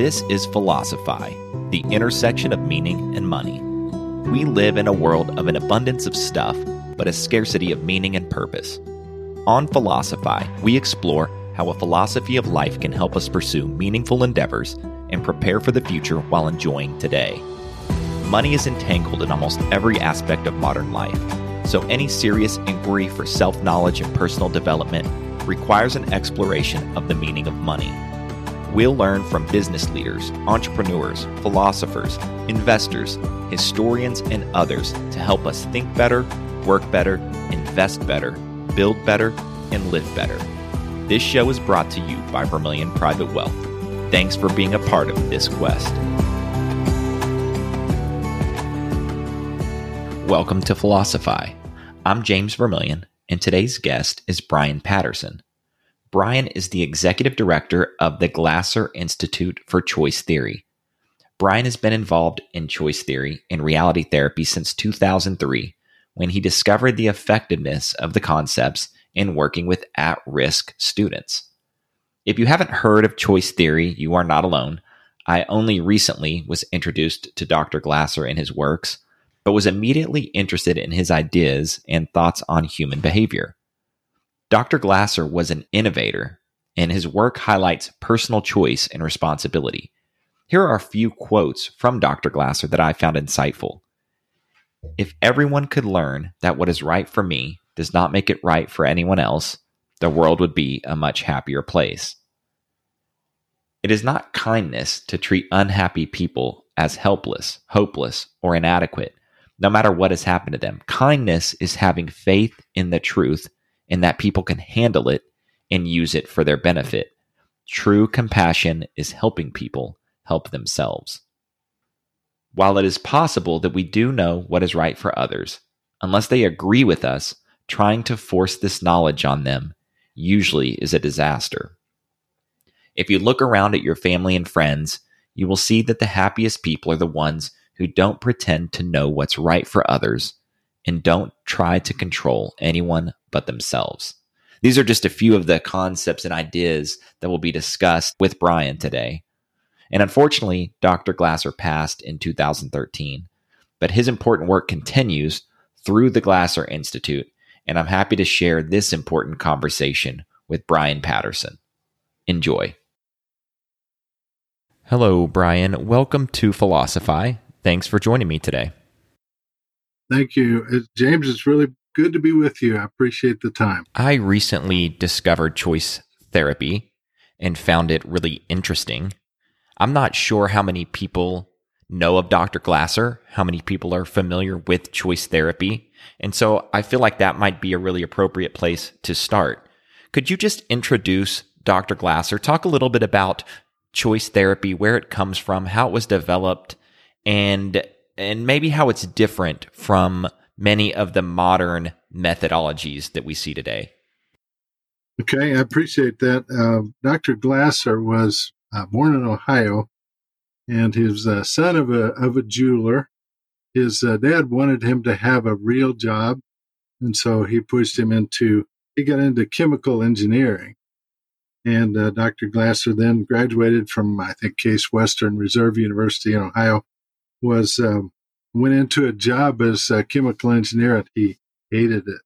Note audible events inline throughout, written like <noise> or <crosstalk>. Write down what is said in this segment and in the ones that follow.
This is Philosophy, the intersection of meaning and money. We live in a world of an abundance of stuff, but a scarcity of meaning and purpose. On Philosophy, we explore how a philosophy of life can help us pursue meaningful endeavors and prepare for the future while enjoying today. Money is entangled in almost every aspect of modern life, so any serious inquiry for self knowledge and personal development requires an exploration of the meaning of money. We'll learn from business leaders, entrepreneurs, philosophers, investors, historians, and others to help us think better, work better, invest better, build better, and live better. This show is brought to you by Vermilion Private Wealth. Thanks for being a part of this quest. Welcome to Philosophy. I'm James Vermilion, and today's guest is Brian Patterson. Brian is the executive director of the Glasser Institute for Choice Theory. Brian has been involved in choice theory and reality therapy since 2003 when he discovered the effectiveness of the concepts in working with at risk students. If you haven't heard of choice theory, you are not alone. I only recently was introduced to Dr. Glasser and his works, but was immediately interested in his ideas and thoughts on human behavior. Dr. Glasser was an innovator, and his work highlights personal choice and responsibility. Here are a few quotes from Dr. Glasser that I found insightful. If everyone could learn that what is right for me does not make it right for anyone else, the world would be a much happier place. It is not kindness to treat unhappy people as helpless, hopeless, or inadequate, no matter what has happened to them. Kindness is having faith in the truth and that people can handle it and use it for their benefit. True compassion is helping people help themselves. While it is possible that we do know what is right for others, unless they agree with us, trying to force this knowledge on them usually is a disaster. If you look around at your family and friends, you will see that the happiest people are the ones who don't pretend to know what's right for others and don't try to control anyone but themselves. These are just a few of the concepts and ideas that will be discussed with Brian today. And unfortunately, Dr. Glasser passed in 2013, but his important work continues through the Glasser Institute, and I'm happy to share this important conversation with Brian Patterson. Enjoy. Hello, Brian. Welcome to Philosophy. Thanks for joining me today. Thank you. James, it's really good to be with you. I appreciate the time. I recently discovered choice therapy and found it really interesting. I'm not sure how many people know of Dr. Glasser, how many people are familiar with choice therapy. And so I feel like that might be a really appropriate place to start. Could you just introduce Dr. Glasser, talk a little bit about choice therapy, where it comes from, how it was developed, and and maybe how it's different from many of the modern methodologies that we see today. Okay, I appreciate that. Uh, Dr. Glasser was uh, born in Ohio, and he was son of a of a jeweler. His uh, dad wanted him to have a real job, and so he pushed him into. He got into chemical engineering, and uh, Dr. Glasser then graduated from I think Case Western Reserve University in Ohio was um, went into a job as a chemical engineer and he hated it.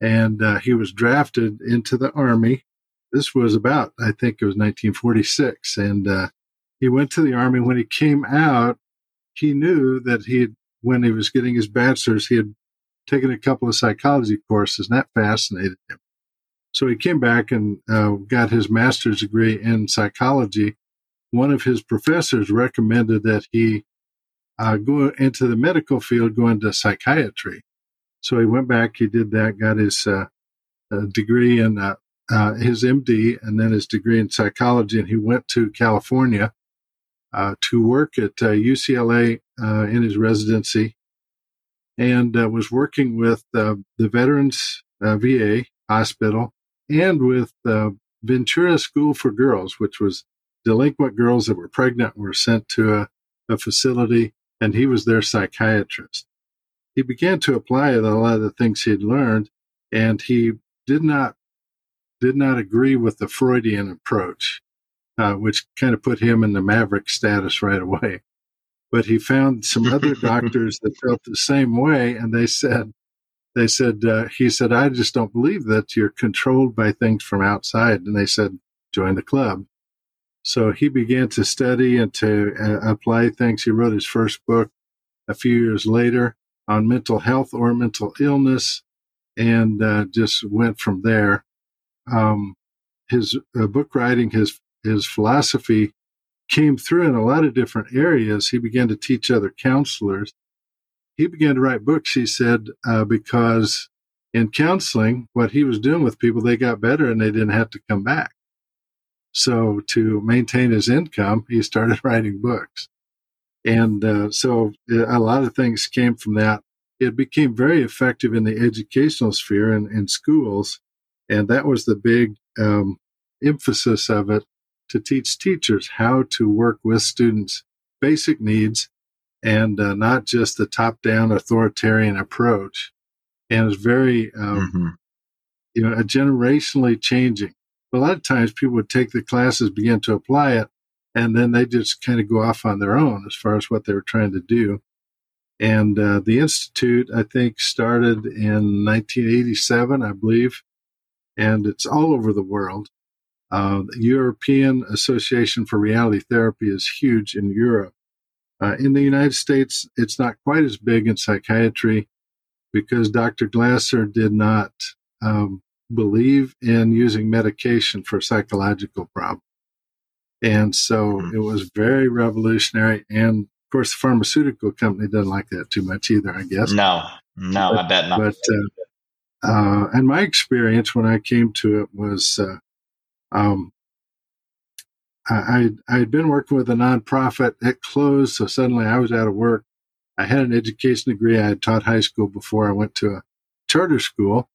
And uh, he was drafted into the army. This was about, I think it was 1946. And uh, he went to the army. When he came out, he knew that he when he was getting his bachelor's, he had taken a couple of psychology courses and that fascinated him. So he came back and uh, got his master's degree in psychology. One of his professors recommended that he uh, go into the medical field, go into psychiatry. So he went back, he did that, got his uh, uh, degree in uh, uh, his MD and then his degree in psychology. And he went to California to work at UCLA in his residency and was working with the Veterans VA hospital and with Ventura School for Girls, which was delinquent girls that were pregnant were sent to a, a facility and he was their psychiatrist. He began to apply a lot of the things he had learned, and he did not did not agree with the Freudian approach. uh, which kind of put him in the maverick status right away. But he found some other <laughs> doctors that felt the same way, and they said, they said, uh, he said, I just don't believe that you're controlled by things from outside. And they said, join the club. So he began to study and to uh, apply things. He wrote his first book a few years later on mental health or mental illness and uh, just went from there. Um, his uh, book writing, his his philosophy came through in a lot of different areas. He began to teach other counselors. He began to write books, he said, uh, because in counseling, what he was doing with people, they got better and they didn't have to come back. So to maintain his income, he started <laughs> writing books. And uh, so uh, a lot of things came from that. It became very effective in the educational sphere and in schools. And that was the big um, emphasis of it to teach teachers how to work with students' basic needs and uh, not just the top down authoritarian approach. And it's very, um, mm-hmm. you know, a generationally changing. A lot of times people would take the classes, begin to apply it, and then they just kind of go off on their own as far as what they were trying to do. And uh, the Institute, I think, started in 1987, I believe, and it's all over the world. Uh, the European Association for Reality Therapy is huge in Europe. Uh, in the United States, it's not quite as big in psychiatry because Dr. Glasser did not um, believe in using medication for psychological problems. And so mm-hmm. it was very revolutionary. And of course, the pharmaceutical company doesn't like that too much either, I guess. No, no, but, I bet not. But, uh, uh, and my experience when I came to it was uh, um, I, I had been working with a nonprofit. It closed, so suddenly I was out of work. I had an education degree. I had taught high school before I went to a charter school,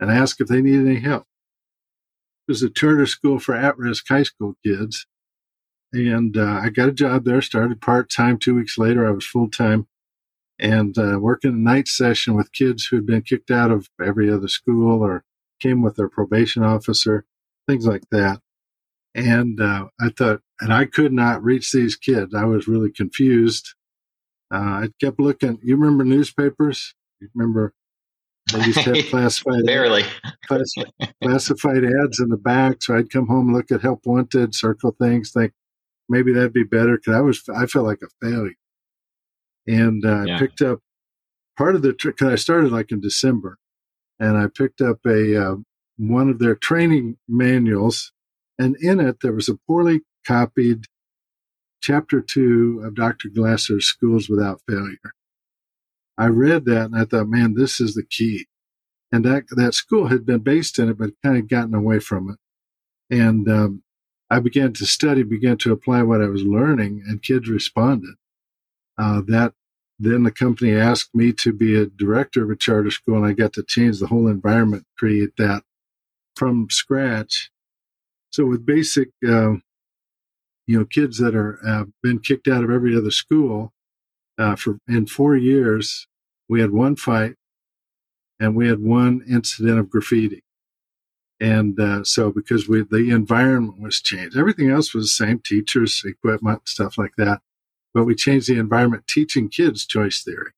and ask if they need any help. It was a charter school for at-risk high school kids, and uh, I got a job there. Started part time. Two weeks later, I was full time, and uh, working a night session with kids who had been kicked out of every other school or came with their probation officer things like that. And uh, I thought, and I could not reach these kids. I was really confused. Uh, I kept looking. You remember newspapers? You remember they used to have classified barely classified, <laughs> classified ads in the back. So I'd come home, look at help wanted, circle things, think maybe that'd be better. Cause I was, I felt like a failure. And uh, yeah. I picked up part of the trick. Cause I started like in December and I picked up a, uh, one of their training manuals, and in it there was a poorly copied chapter two of Dr. Glasser's Schools Without Failure. I read that and I thought, man, this is the key. And that that school had been based in it, but kind of gotten away from it. And um, I began to study, began to apply what I was learning, and kids responded. Uh, that then the company asked me to be a director of a charter school, and I got to change the whole environment, create that from scratch. So with basic, uh, you know, kids that are uh, been kicked out of every other school uh, for in four years, we had one fight, and we had one incident of graffiti. And uh, so, because we the environment was changed, everything else was the same: teachers, equipment, stuff like that. But we changed the environment, teaching kids choice theory,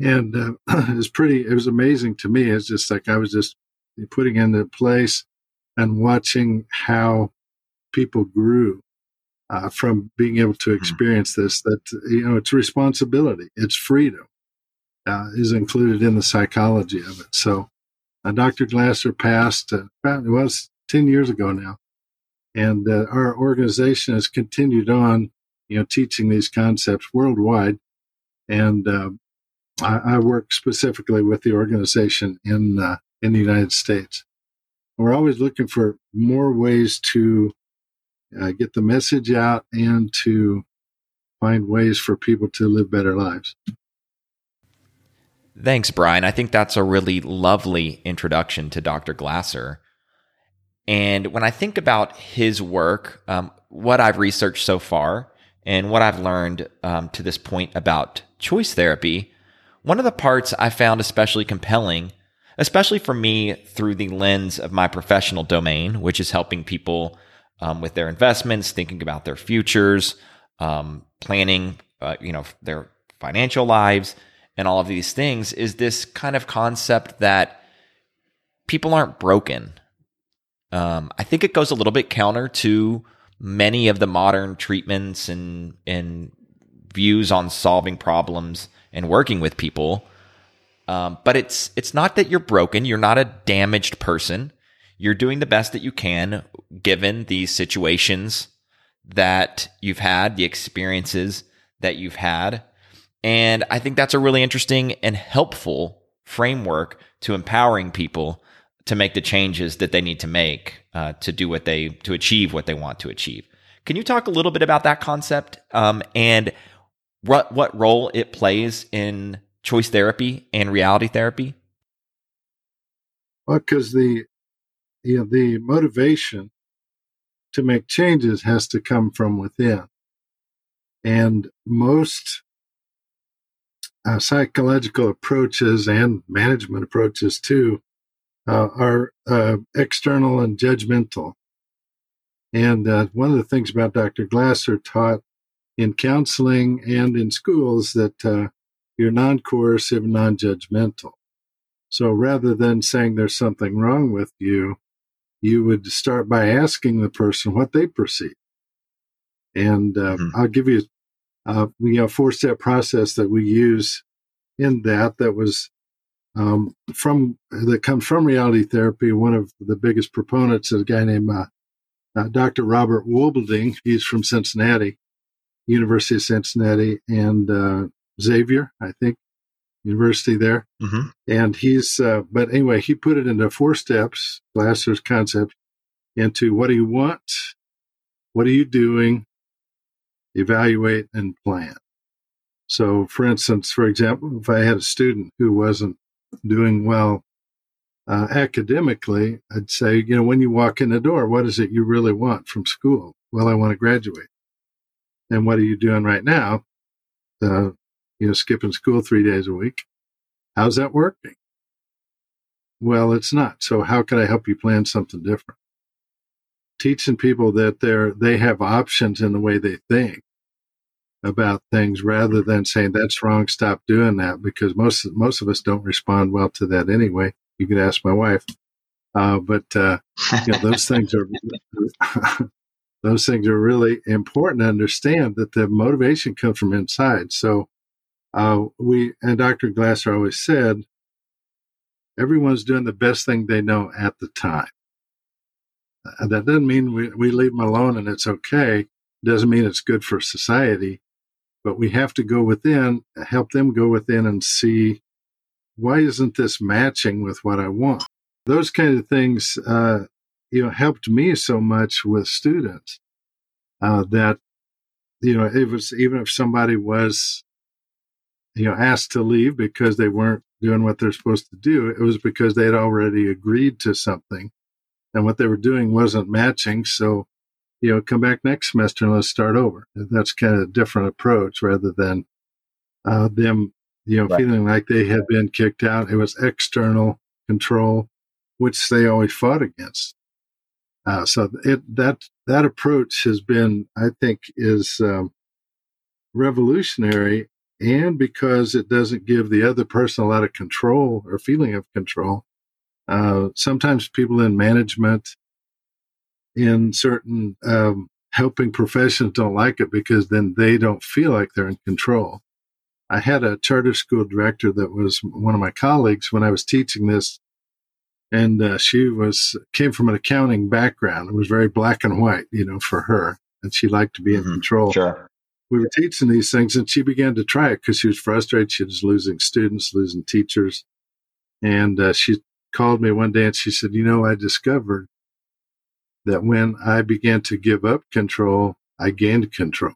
and uh, <clears throat> it was pretty. It was amazing to me. It's just like I was just putting into place and watching how people grew uh, from being able to hmm. experience this that you know it's responsibility it's freedom uh, is included in the psychology of it so uh, dr glasser passed uh, about it was 10 years ago now and uh, our organization has continued on you know teaching these concepts worldwide and uh, I, I, work specifically with the organization in in the United States. We're always looking for more ways to uh, get the message out and to find ways for people to live better lives. Thanks, Brian. I think that's a really lovely introduction to Dr. Glasser. And when I think about his work, um, what I've researched so far, and what I've learned um, to this point about choice therapy, one of the parts I found especially compelling especially for me through the lens of my professional domain, which is helping people um, with their investments, thinking about their futures, um, planning, uh, you know, their financial lives, and all of these things is this kind of concept that people aren't broken. Um, I think it goes a little bit counter to many of the modern treatments and and views on solving problems and working with people. Um, but it's it's not that you're broken. You're not a damaged person. You're doing the best that you can given these situations that you've had, the experiences that you've had. And I think that's a really interesting and helpful framework to empowering people to make the changes that they need to make uh, to do what they to achieve what they want to achieve. Can you talk a little bit about that concept um, and what what role it plays in choice therapy and reality therapy? Well, because the you know the motivation to make changes has to come from within, and most uh, psychological approaches and management approaches too uh, are uh, external and judgmental. And uh, one of the things about Dr. Glasser taught in counseling and in schools that uh, you're non coercive, non judgmental. So rather than saying there's something wrong with you, you would start by asking the person what they perceive. And uh, mm-hmm. I'll give you uh, we have a four step process that we use in that that was um, from that comes from reality therapy. One of the biggest proponents is a guy named uh, uh, Dr. Robert Wubbolding. He's from Cincinnati, University of Cincinnati, and uh, Xavier, I think, University there. Mm-hmm. And he's, uh, but anyway, he put it into four steps, Glasser's concept, into what do you want, what are you doing, evaluate, and plan. So, for instance, for example, if I had a student who wasn't doing well uh, academically, I'd say, you know, when you walk in the door, what is it you really want from school? Well, I want to graduate. And what are you doing right now? Uh, you know, skipping school three days a week. How's that working? Well, it's not. So how can I help you plan something different? Teaching people that they're, they have options in the way they think about things rather than saying that's wrong, stop doing that because most most of us don't respond well to that anyway. You can ask my wife, uh, but uh, you know, those things are <laughs> those things are really important to understand that the motivation comes from inside. So uh, we and Dr. Glasser always said everyone's doing the best thing they know at the time. Uh, that doesn't mean we, we leave them alone and it's okay. It doesn't mean it's good for society but we have to go within, help them go within and see why isn't this matching with what I want? Those kind of things, uh, you know, helped me so much with students uh, that, you know, it was even if somebody was, you know, asked to leave because they weren't doing what they're supposed to do, it was because they had already agreed to something and what they were doing wasn't matching. So you know, come back next semester and let's start over. That's kind of a different approach rather than uh, them, you know, right. feeling like they had been kicked out. It was external control, which they always fought against. Uh, so it, that that approach has been, I think, is um, revolutionary, and because it doesn't give the other person a lot of control or feeling of control. Uh, sometimes people in management in certain um, helping professions don't like it because then they don't feel like they're in control. I had a charter school director that was one of my colleagues when I was teaching this, and uh, she was came from an accounting background. It was very black and white, you know, for her, and she liked to be in mm-hmm. control. Sure. We were teaching these things, and she began to try it because she was frustrated. She was losing students, losing teachers, and uh, she called me one day and she said, "You know, I discovered that when I began to give up control, I gained control.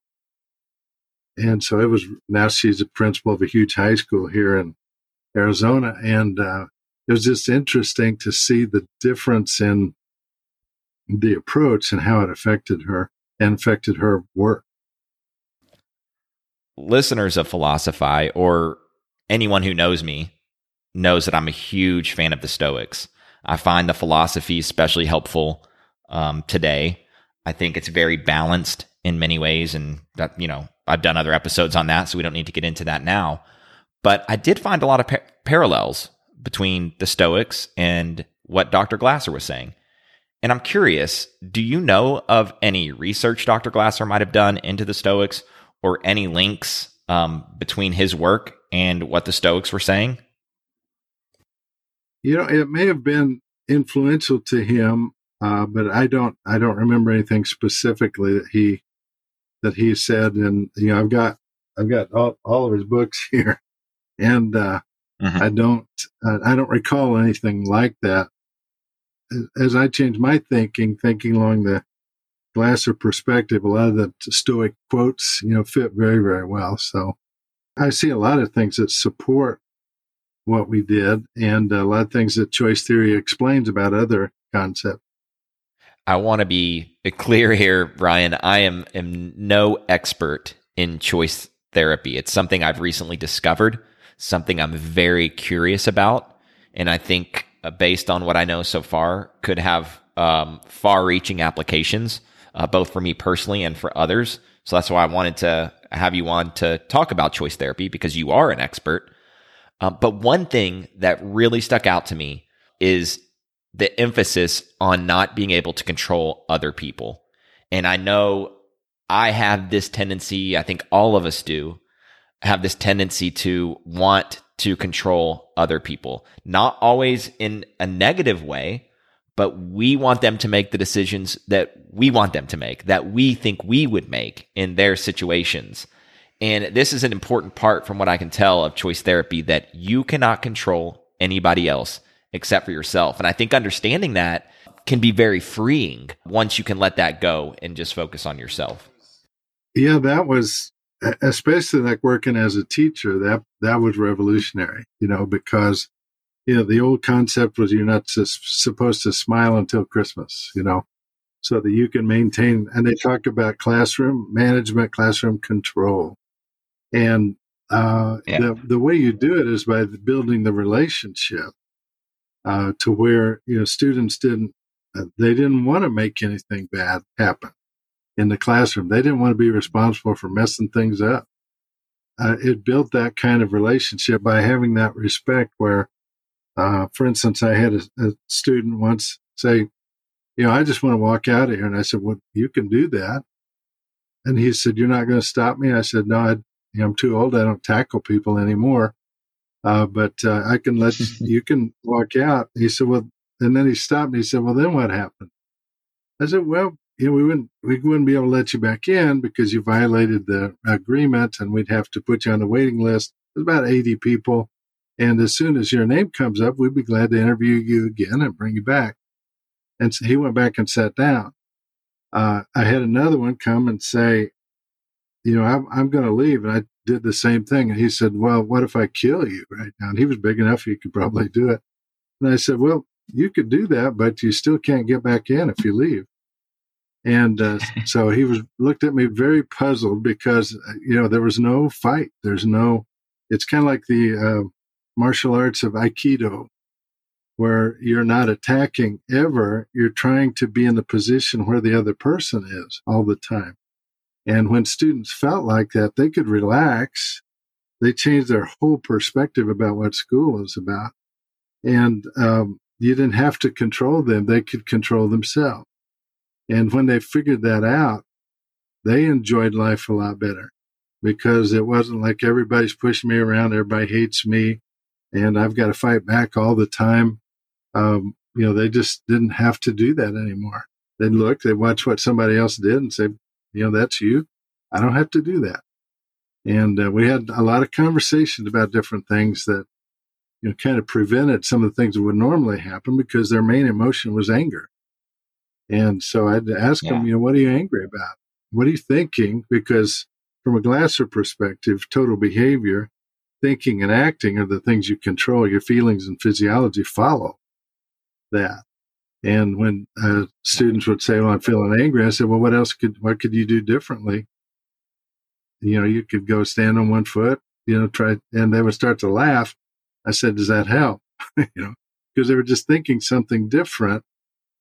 And so it was now she's a principal of a huge high school here in Arizona. And uh, it was just interesting to see the difference in the approach and how it affected her and affected her work. Listeners of Philosophy or anyone who knows me knows that I'm a huge fan of the Stoics. I find the philosophy especially helpful um, today. I think it's very balanced in many ways. And that, you know, I've done other episodes on that, so we don't need to get into that now. But I did find a lot of par- parallels between the Stoics and what Dr. Glasser was saying. And I'm curious, do you know of any research Dr. Glasser might have done into the Stoics or any links um, between his work and what the Stoics were saying? You know, it may have been influential to him, uh, but I don't. I don't remember anything specifically that he that he said. And you know, I've got I've got all, all of his books <laughs> here, and uh, mm-hmm. I don't I don't recall anything like that. As I change my thinking, thinking along the Glasser perspective, a lot of the Stoic quotes, you know, fit very very well. So I see a lot of things that support what we did, and a lot of things that choice theory explains about other concepts. I want to be clear here, Brian. I am, am no expert in choice therapy. It's something I've recently discovered, something I'm very curious about. And I think, uh, based on what I know so far, could have um, far reaching applications, uh, both for me personally and for others. So that's why I wanted to have you on to talk about choice therapy because you are an expert. Um, but one thing that really stuck out to me is the emphasis on not being able to control other people. And I know I have this tendency, I think all of us do, have this tendency to want to control other people. Not always in a negative way, but we want them to make the decisions that we want them to make, that we think we would make in their situations. And this is an important part from what I can tell of choice therapy that you cannot control anybody else except for yourself. And I think understanding that can be very freeing once you can let that go and just focus on yourself. Yeah, that was especially like working as a teacher, that that was revolutionary, you know, because you know the old concept was you're not supposed to smile until Christmas, you know, so that you can maintain and they talk about classroom management, classroom control. And uh, yeah. the, the way you do it is by building the relationship uh, to where you know students didn't uh, they didn't want to make anything bad happen in the classroom. They didn't want to be responsible for messing things up. Uh, it built that kind of relationship by having that respect. Where, uh, for instance, I had a, a, student once say, "You know, I just want to walk out of here," and I said, "Well, you can do that." And he said, "You're not going to stop me." I said, "No, I, you know, I'm too old. I don't tackle people anymore." Uh, but uh, I can let <laughs> you can walk out. He said, well, and then he stopped and he said, well, then what happened? I said, well, you know, we wouldn't we wouldn't be able to let you back in because you violated the agreement, and we'd have to put you on the waiting list. There's about 80 people, and as soon as your name comes up, we'd be glad to interview you again and bring you back. And so he went back and sat down. Uh, I had another one come and say, you know, I'm, I'm going to leave. And I did the same thing. And he said, well, what if I kill you right now? And he was big enough, he could probably do it. And I said, well, you could do that, but you still can't get back in if you leave. And uh, <laughs> so he was looked at me very puzzled because, uh, you know, there was no fight. There's no, it's kind of like the uh, martial arts of Aikido, where you're not attacking ever. You're trying to be in the position where the other person is all the time. And when students felt like that, they could relax. They changed their whole perspective about what school was about. And um, you didn't have to control them, they could control themselves. And when they figured that out, they enjoyed life a lot better because it wasn't like everybody's pushing me around, everybody hates me, and I've got to fight back all the time. Um, you know, they just didn't have to do that anymore. They'd look, they'd watch what somebody else did and say, you know, that's you. I don't have to do that. And uh, we had a lot of conversations about different things that, you know, kind of prevented some of the things that would normally happen because their main emotion was anger. And so I had to ask yeah. them, you know, what are you angry about? What are you thinking? Because from a Glasser perspective, total behavior, thinking and acting are the things you control. Your feelings and physiology follow that. And when uh, students would say, "Well, I'm feeling angry," I said, "Well, what else could what could you do differently?" You know, you could go stand on one foot. You know, try, and they would start to laugh. I said, "Does that help?" <laughs> you know, because they were just thinking something different,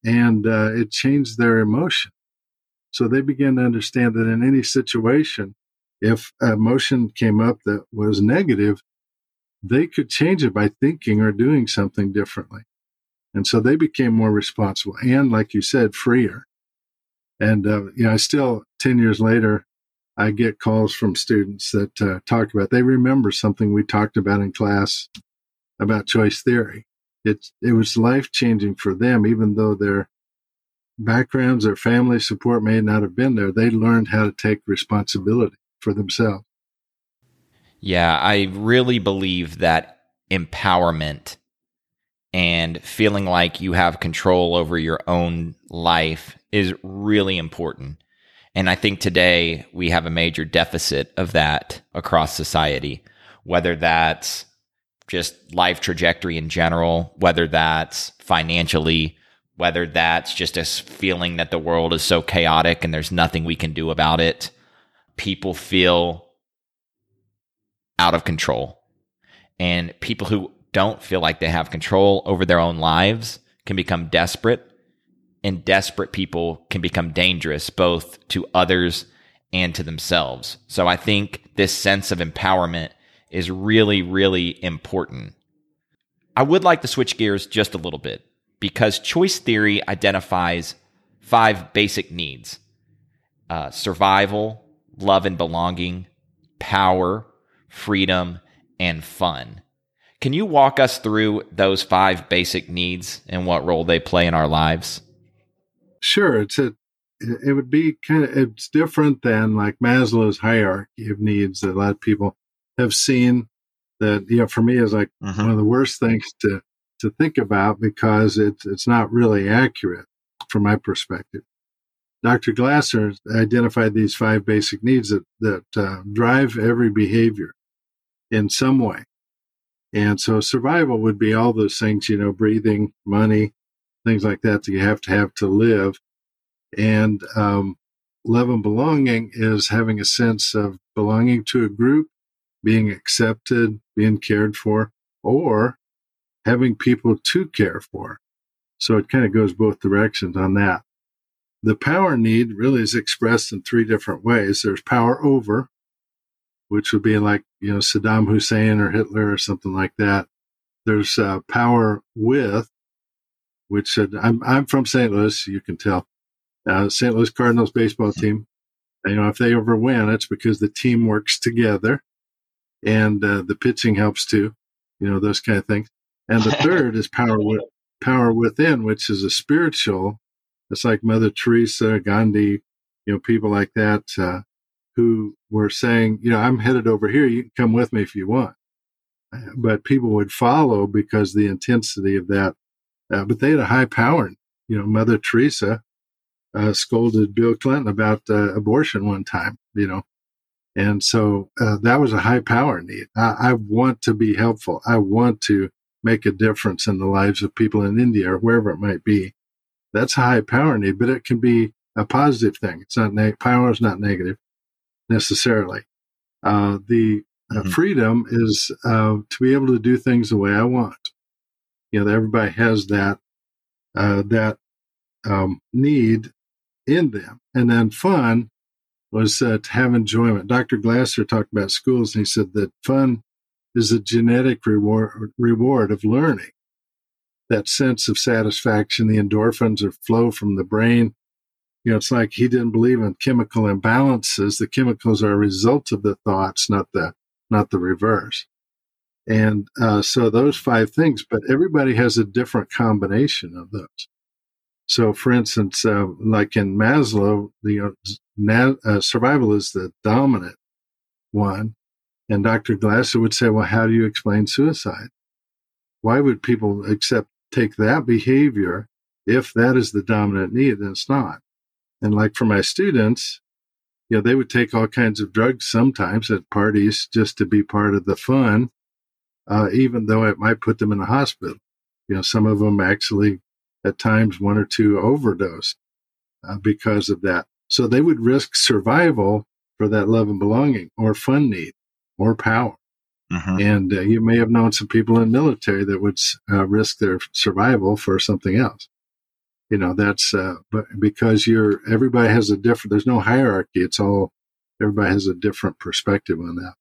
and uh, it changed their emotion. So they began to understand that in any situation, if a motion came up that was negative, they could change it by thinking or doing something differently. And so they became more responsible and, like you said, freer. And, uh, you know, I still, 10 years later, I get calls from students that uh, talk about, they remember something we talked about in class about choice theory. It, it was life changing for them, even though their backgrounds, their family support may not have been there. They learned how to take responsibility for themselves. Yeah, I really believe that empowerment and feeling like you have control over your own life is really important. And I think today we have a major deficit of that across society, whether that's just life trajectory in general, whether that's financially, whether that's just a feeling that the world is so chaotic and there's nothing we can do about it. People feel out of control. And people who don't feel like they have control over their own lives can become desperate, and desperate people can become dangerous both to others and to themselves. So I think this sense of empowerment is really, really important. I would like to switch gears just a little bit because choice theory identifies five basic needs uh, survival, love and belonging, power, freedom, and fun. Can you walk us through those five basic needs and what role they play in our lives? Sure. It's a, it would be kind of, it's different than like Maslow's hierarchy of needs that a lot of people have seen that, you know, for me is like mm-hmm. one of the worst things to, to think about because it's, it's not really accurate from my perspective. Dr. Glasser identified these five basic needs that, that uh, drive every behavior in some way. And so survival would be all those things, you know, breathing, money, things like that that you have to have to live. And um, love and belonging is having a sense of belonging to a group, being accepted, being cared for, or having people to care for. So it kind of goes both directions on that. The power need really is expressed in three different ways. There's power over, which would be like, you know, Saddam Hussein or Hitler or something like that. There's uh, power with, which uh, I'm, I'm from St. Louis, you can tell. Uh, St. Louis Cardinals baseball team. You know, if they ever win, it's because the team works together and uh, the pitching helps too, you know, those kind of things. And the <laughs> third is power with, power within, which is a spiritual. It's like Mother Teresa, Gandhi, you know, people like that. Uh, who were saying, you know, I'm headed over here. You can come with me if you want. But people would follow because the intensity of that. Uh, but they had a high power. You know, Mother Teresa uh, scolded Bill Clinton about uh, abortion one time, you know. And so uh, that was a high power need. I, I want to be helpful. I want to make a difference in the lives of people in India or wherever it might be. That's a high power need, but it can be a positive thing. It's not neg- power is not negative necessarily. Uh, the uh, mm-hmm. freedom is uh, to be able to do things the way I want. You know, everybody has that uh, that um, need in them, and then fun was uh, to have enjoyment. Dr. Glasser talked about schools, and he said that fun is a genetic reward reward of learning. That sense of satisfaction, the endorphins flow from the brain you know, it's like he didn't believe in chemical imbalances. The chemicals are a result of the thoughts, not the not the reverse. And uh, so those five things, but everybody has a different combination of those. So, for instance, uh, like in Maslow, the uh, uh survival is the dominant one, and Dr. Glasser would say, "Well, how do you explain suicide? Why would people accept take that behavior if that is the dominant need? Then it's not." And like for my students, you know, they would take all kinds of drugs sometimes at parties just to be part of the fun, uh, even though it might put them in the hospital. You know, some of them actually at times one or two overdosed uh, because of that. So they would risk survival for that love and belonging or fun need or power. Mm-hmm. And uh, you may have known some people in the military that would uh, risk their survival for something else. you know, that's, uh, but because you're, everybody has a different, there's no hierarchy. It's all, everybody has a different perspective on that.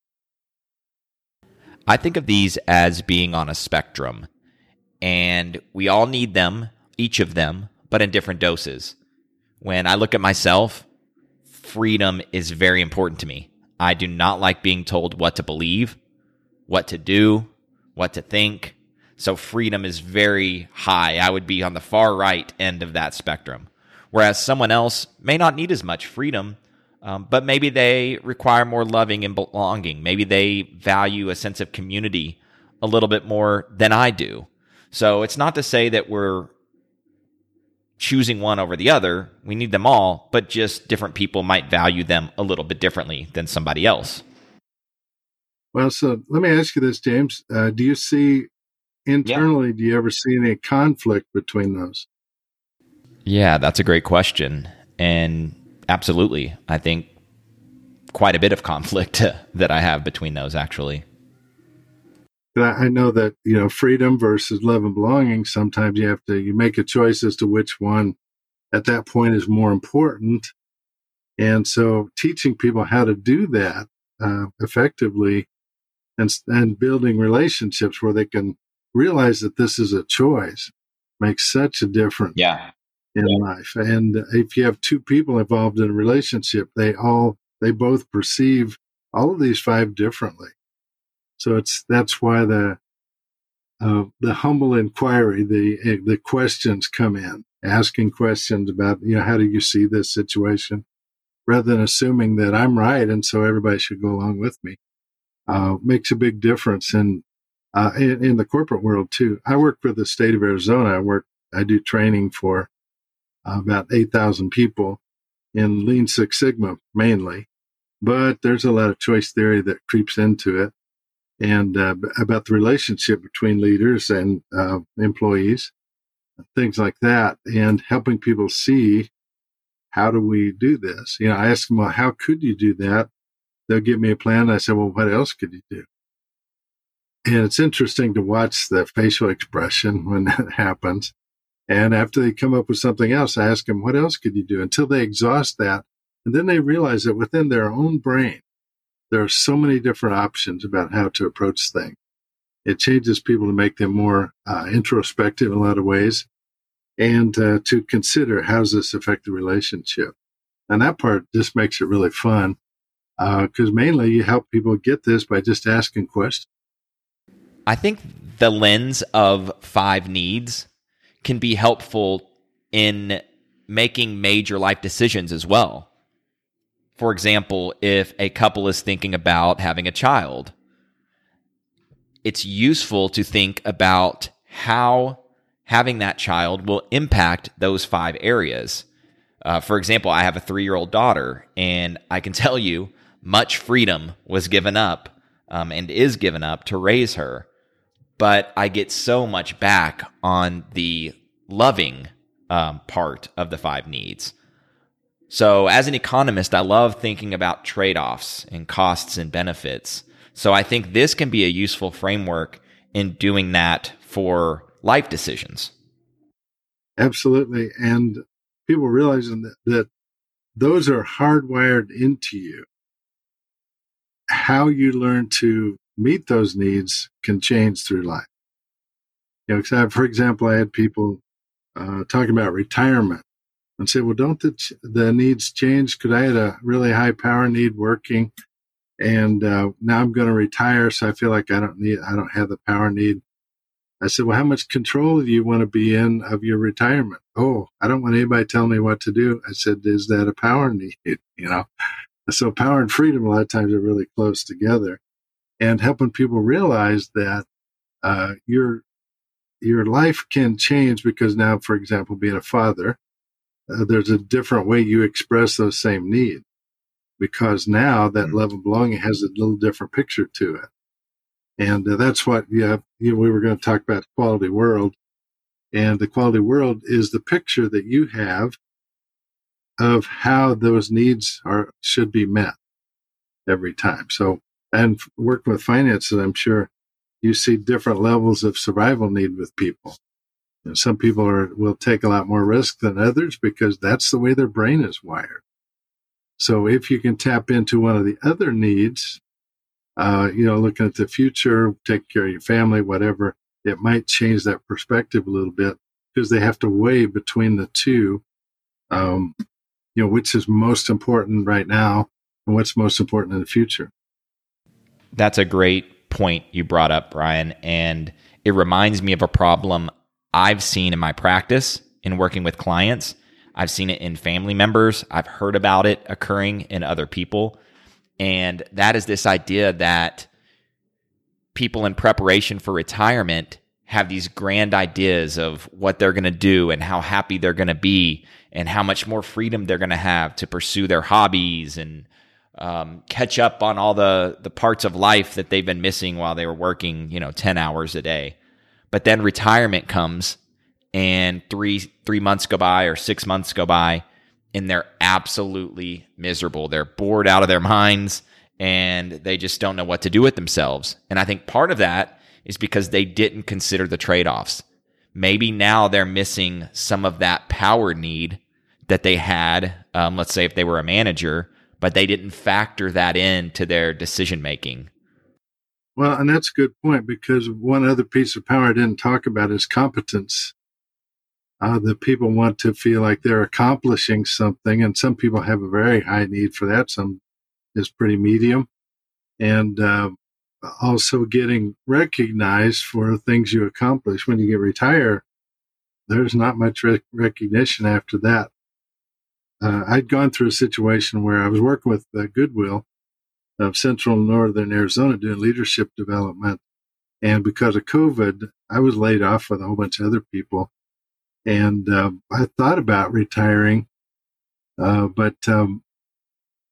I think of these as being on a spectrum, and we all need them, each of them, but in different doses. When I look at myself, freedom is very important to me. I do not like being told what to believe, what to do, what to think. So freedom is very high. I would be on the far right end of that spectrum. Whereas someone else may not need as much freedom, um, but maybe they require more loving and belonging. Maybe they value a sense of community a little bit more than I do. So it's not to say that we're choosing one over the other. We need them all, but just different people might value them a little bit differently than somebody else. Well, so let me ask you this, James. Uh, do you see internally, yeah. do you ever see any conflict between those? Yeah, that's a great question. And absolutely, I think quite a bit of conflict <laughs> that I have between those actually. I know that you know freedom versus love and belonging. Sometimes you have to you make a choice as to which one at that point is more important, and so teaching people how to do that uh, effectively, and and building relationships where they can realize that this is a choice makes such a difference. Yeah. In yeah. life, and if you have two people involved in a relationship, they all they both perceive all of these five differently so it's that's why the uh, the humble inquiry, the uh, the questions come in, asking questions about you know how do you see this situation, rather than assuming that I'm right and so everybody should go along with me, uh, makes a big difference in, uh, in in the corporate world too. I work for the state of Arizona. I work I do training for uh, about eight thousand people in Lean Six Sigma mainly, but there's a lot of choice theory that creeps into it and uh, about the relationship between leaders and uh, employees, things like that, and helping people see how do we do this. You know, I ask them, well, how could you do that? They'll give me a plan. I said, well, what else could you do? And it's interesting to watch the facial expression <laughs> when that happens. And after they come up with something else, I ask them, what else could you do? Until they exhaust that. And then they realize that within their own brain, there are so many different options about how to approach things. It changes people to make them more uh, introspective in a lot of ways and uh, to consider how does this affect the relationship. And that part just makes it really fun because uh, mainly you help people get this by just asking questions. I think the lens of five needs can be helpful in making major life decisions as well. For example, if a couple is thinking about having a child, it's useful to think about how having that child will impact those five areas. Uh, for example, I have a three year old daughter, and I can <laughs> tell you much freedom was given up um, and is given up to raise her. But I get so much back on the loving um, part of the five needs. So, as an economist, I love thinking about trade offs and costs and benefits. So, I think this can be a useful framework in doing that for life decisions. Absolutely. And people realizing that, that those are hardwired into you. How you learn to meet those needs can change through life. You know, for example, I had people uh, talking about retirement and say, well, don't the, the needs change? Because I had a really high power need working and uh, now I'm going to retire. So I feel like I don't need, I don't have the power need. I said, well, how much control do you want to be in of your retirement? Oh, I don't want anybody telling me what to do. I said, is that a power need? <laughs> You know, so power and freedom a lot of times are really close together and helping people realize that, uh, your, your life can change because now, for example, being a father, uh, there's a different way you express those same needs because now that mm-hmm. love and belonging has a little different picture to it. And uh, that's what, yeah, you know, we were going to talk about quality world. And the quality world is the picture that you have of how those needs are, should be met every time. So, and working with finances, I'm sure you see different levels of survival need with people. some people are will take a lot more risk than others because that's the way their brain is wired. So if you can tap into one of the other needs, uh, you know, looking at the future, take care of your family, whatever, it might change that perspective a little bit because they have to weigh between the two. Um, you know, which is most important right now and what's most important in the future. That's a great point you brought up, Brian. And it reminds me of a problem I've seen in my practice in working with clients. I've seen it in family members. I've heard about it occurring in other people. And that is this idea that people in preparation for retirement have these grand ideas of what they're going to do and how happy they're going to be and how much more freedom they're going to have to pursue their hobbies and um, catch up on all the the parts of life that they've been missing while they were working, you know, ten hours a day. But then retirement comes and three three months go by or six months go by and they're absolutely miserable. They're bored out of their minds and they just don't know what to do with themselves. And I think part of that is because they didn't consider the trade-offs. Maybe now they're missing some of that power need that they had. Um, let's say if they were a manager, but they didn't factor that into their decision making. Well, and that's a good point because one other piece of power I didn't talk about is competence. Uh, that people want to feel like they're accomplishing something, and some people have a very high need for that. Some is pretty medium, and uh, also getting recognized for things you accomplish. When you get retired, there's not much rec- recognition after that. Uh, I'd gone through a situation where I was working with uh, Goodwill, of central northern Arizona doing leadership development. And because of COVID, I was laid off with a whole bunch of other people. And um, I thought about retiring, uh, but um,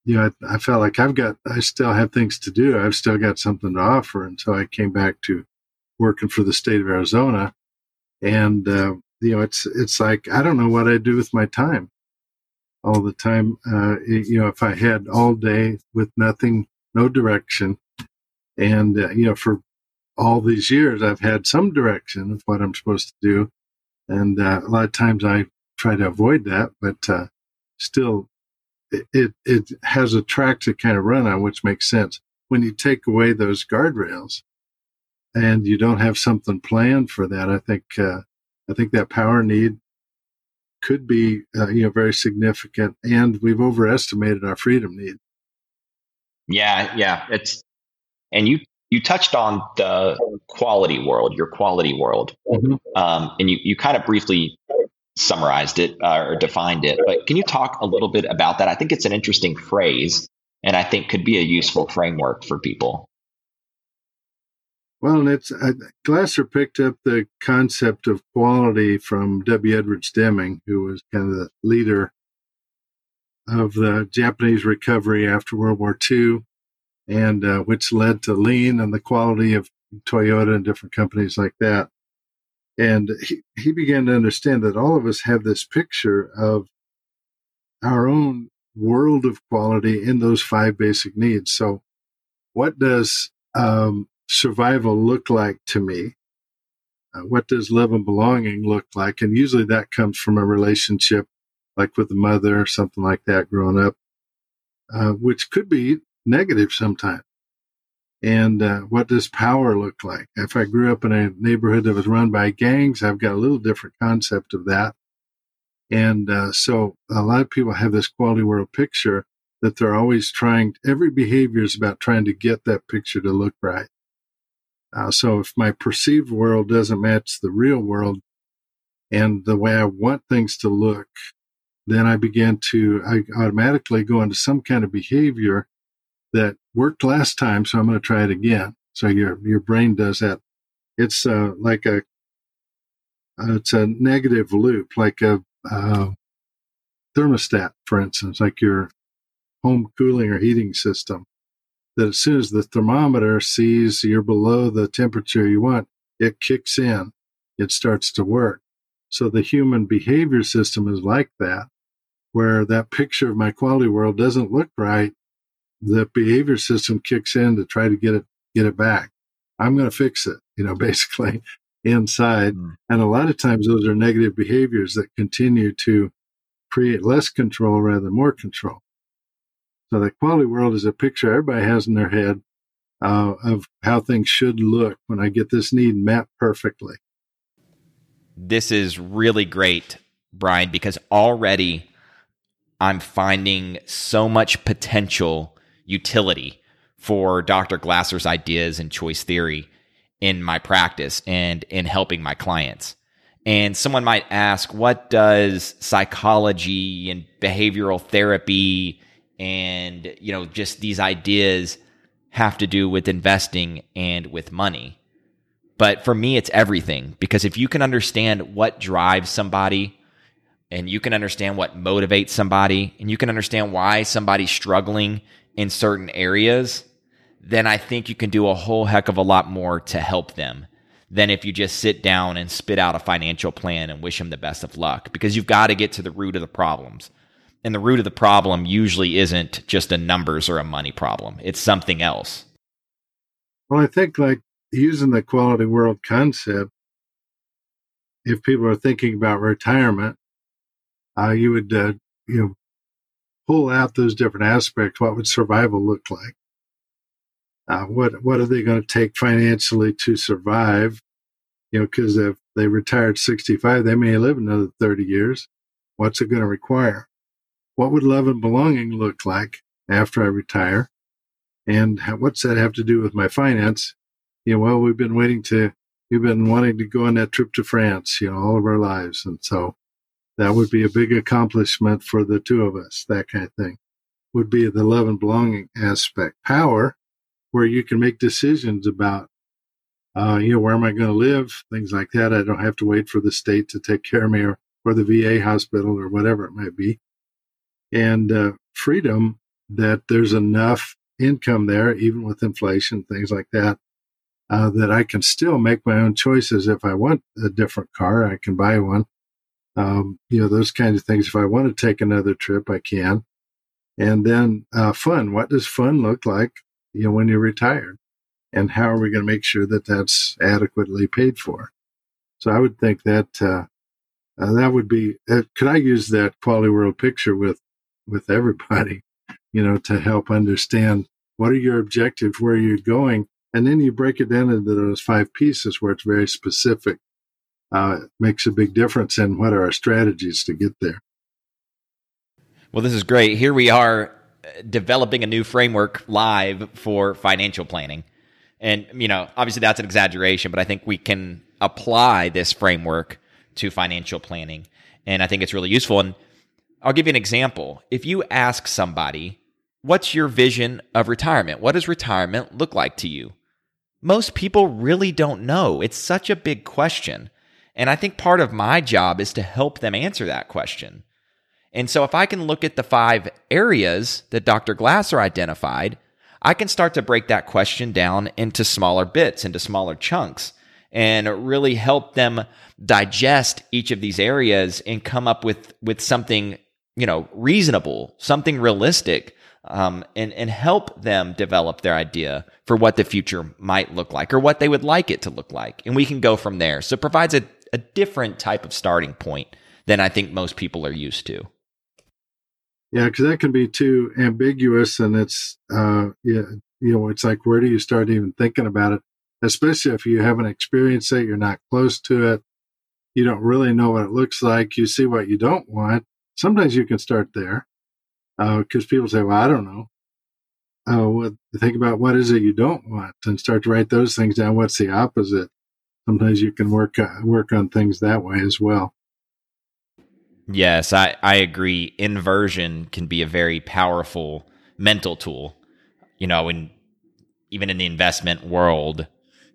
you know, I, I, felt like I've got, I still have things to do. I've still got something to offer. And so I came back to working for the state of Arizona. And, uh, you know, it's, it's like, I don't know what I do with my time all the time. Uh, you know, if I had all day with nothing no direction. And, uh, you know, for all these years, I've had some direction of what I'm supposed to do. And uh, a lot of times I try to avoid that, but uh, still, it, it, has a track to kind of run on, which makes sense. When you take away those guardrails and you don't have something planned for that, I think, uh, I think that power need could be, uh, you know, very significant. And we've overestimated our freedom need. Yeah, yeah. It's and you you touched on the quality world, your quality world, mm-hmm. um, and you you kind of briefly summarized it uh, or defined it. But can you talk a little bit about that? I think it's an interesting phrase, and I think could be a useful framework for people. Well, it's uh, Glasser picked up the concept of quality from W. Edwards Deming, who was kind of the leader of the Japanese recovery after World War II, and uh, which led to lean and the quality of Toyota and different companies like that. And he, he began to understand that all of us have this picture of our own world of quality in those five basic needs. So, what does um, survival look like to me? Uh, what does love and belonging look like? And usually that comes from a relationship like with the mother or something like that growing up, uh, which could be negative sometimes. And uh, what does power look like? If I grew up in a neighborhood that was run by gangs, I've got a little different concept of that. And uh, so a lot of people have this quality world picture that they're always trying, every behavior is about trying to get that picture to look right. Uh, so if my perceived world doesn't match the real world and the way I want things to look, then I begin to, I automatically go into some kind of behavior that worked last time. So I'm going to try it again. So your, your brain does that. It's uh, like a, uh, it's a negative loop, like a uh, thermostat, for instance, like your home cooling or heating system. That as soon as the thermometer sees you're below the temperature you want, it kicks in. It starts to work. So the human behavior system is like that where that picture of my quality world doesn't look right, the behavior system kicks in to try to get it get it back. I'm going to fix it, you know, <laughs> basically. inside. Mm. And a lot of times those are negative behaviors that continue to create less control rather than more control. So the quality world is a picture everybody has in their head uh, of how things should look when I get this need met perfectly. This is really great, Brian, because already I'm finding so much potential utility for Dr. Glasser's ideas and choice theory in my practice and in helping my clients. And someone might ask, what does psychology and behavioral therapy and, you know, just these ideas have to do with investing and with money? But for me, it's everything because if you can understand what drives somebody and you can understand what motivates somebody and you can understand why somebody's struggling in certain areas, then I think you can do a whole heck of a lot more to help them than if you just sit down and spit out a financial plan and wish them the best of luck because you've got to get to the root of the problems. And the root of the problem usually isn't just a numbers or a money problem, it's something else. Well, I think like using the quality world concept, if people are thinking about retirement, uh, you would, uh, you know, pull out those different aspects. What would survival look like? Uh, what what are they going to take financially to survive? You know, because if they retired 65, they may live another 30 years. What's it going to require? What would love and belonging look like after I retire? And what's that have to do with my finance? You know, well, we've been waiting to, we've been wanting to go on that trip to France, you know, all of our lives. And so that would be a big accomplishment for the two of us, that kind of thing would be the love and belonging aspect. Power where you can make decisions about, uh, you know, where am I going to live, things like that. I don't have to wait for the state to take care of me or, or the VA hospital or whatever it might be. And uh, freedom that there's enough income there, even with inflation, things like that, uh, that I can still make my own choices. If I want a different car, I can buy one. Um, you know, those kinds of things. If I want to take another trip, I can. And then uh, fun. What does fun look like? you know, when you're retired? And how are we going to make sure that that's adequately paid for? So I would think that uh, uh, that would be. Uh, could I use that quality world picture with with everybody? <laughs> You know, to help understand what are your objectives, where you're going, and then you break it down into those five pieces where it's very specific. Uh, makes a big difference in what are our strategies to get there. Well, this is great. Here we are developing a new framework live for financial planning. And, you know, obviously that's an exaggeration, but I think we can apply this framework to financial planning. And I think it's really useful. And I'll give you an example. If you ask somebody, what's your vision of retirement? What does retirement look like to you? Most people really don't know. It's such a big question. And I think part of my job is to help them answer that question. And so if I can look at the five areas that Dr. Glasser identified, I can start to break that question down into smaller bits, into smaller chunks, and really help them digest each of these areas and come up with, with something, you know, reasonable, something realistic, um, and, and help them develop their idea for what the future might look like or what they would like it to look like. And we can go from there. So it provides a, a different type of starting point than I think most people are used to. Yeah, because that can be too ambiguous, and it's uh, yeah, you know, it's like where do you start even thinking about it? Especially if you haven't experienced it, you're not close to it, you don't really know what it looks like. You see what you don't want. Sometimes you can start there because uh, people say, "Well, I don't know." Uh, what, think about what is it you don't want, and start to write those things down. What's the opposite? Sometimes you can work uh, work on things that way as well. Yes, I, I agree. Inversion can be a very powerful mental tool. You know, in even in the investment world,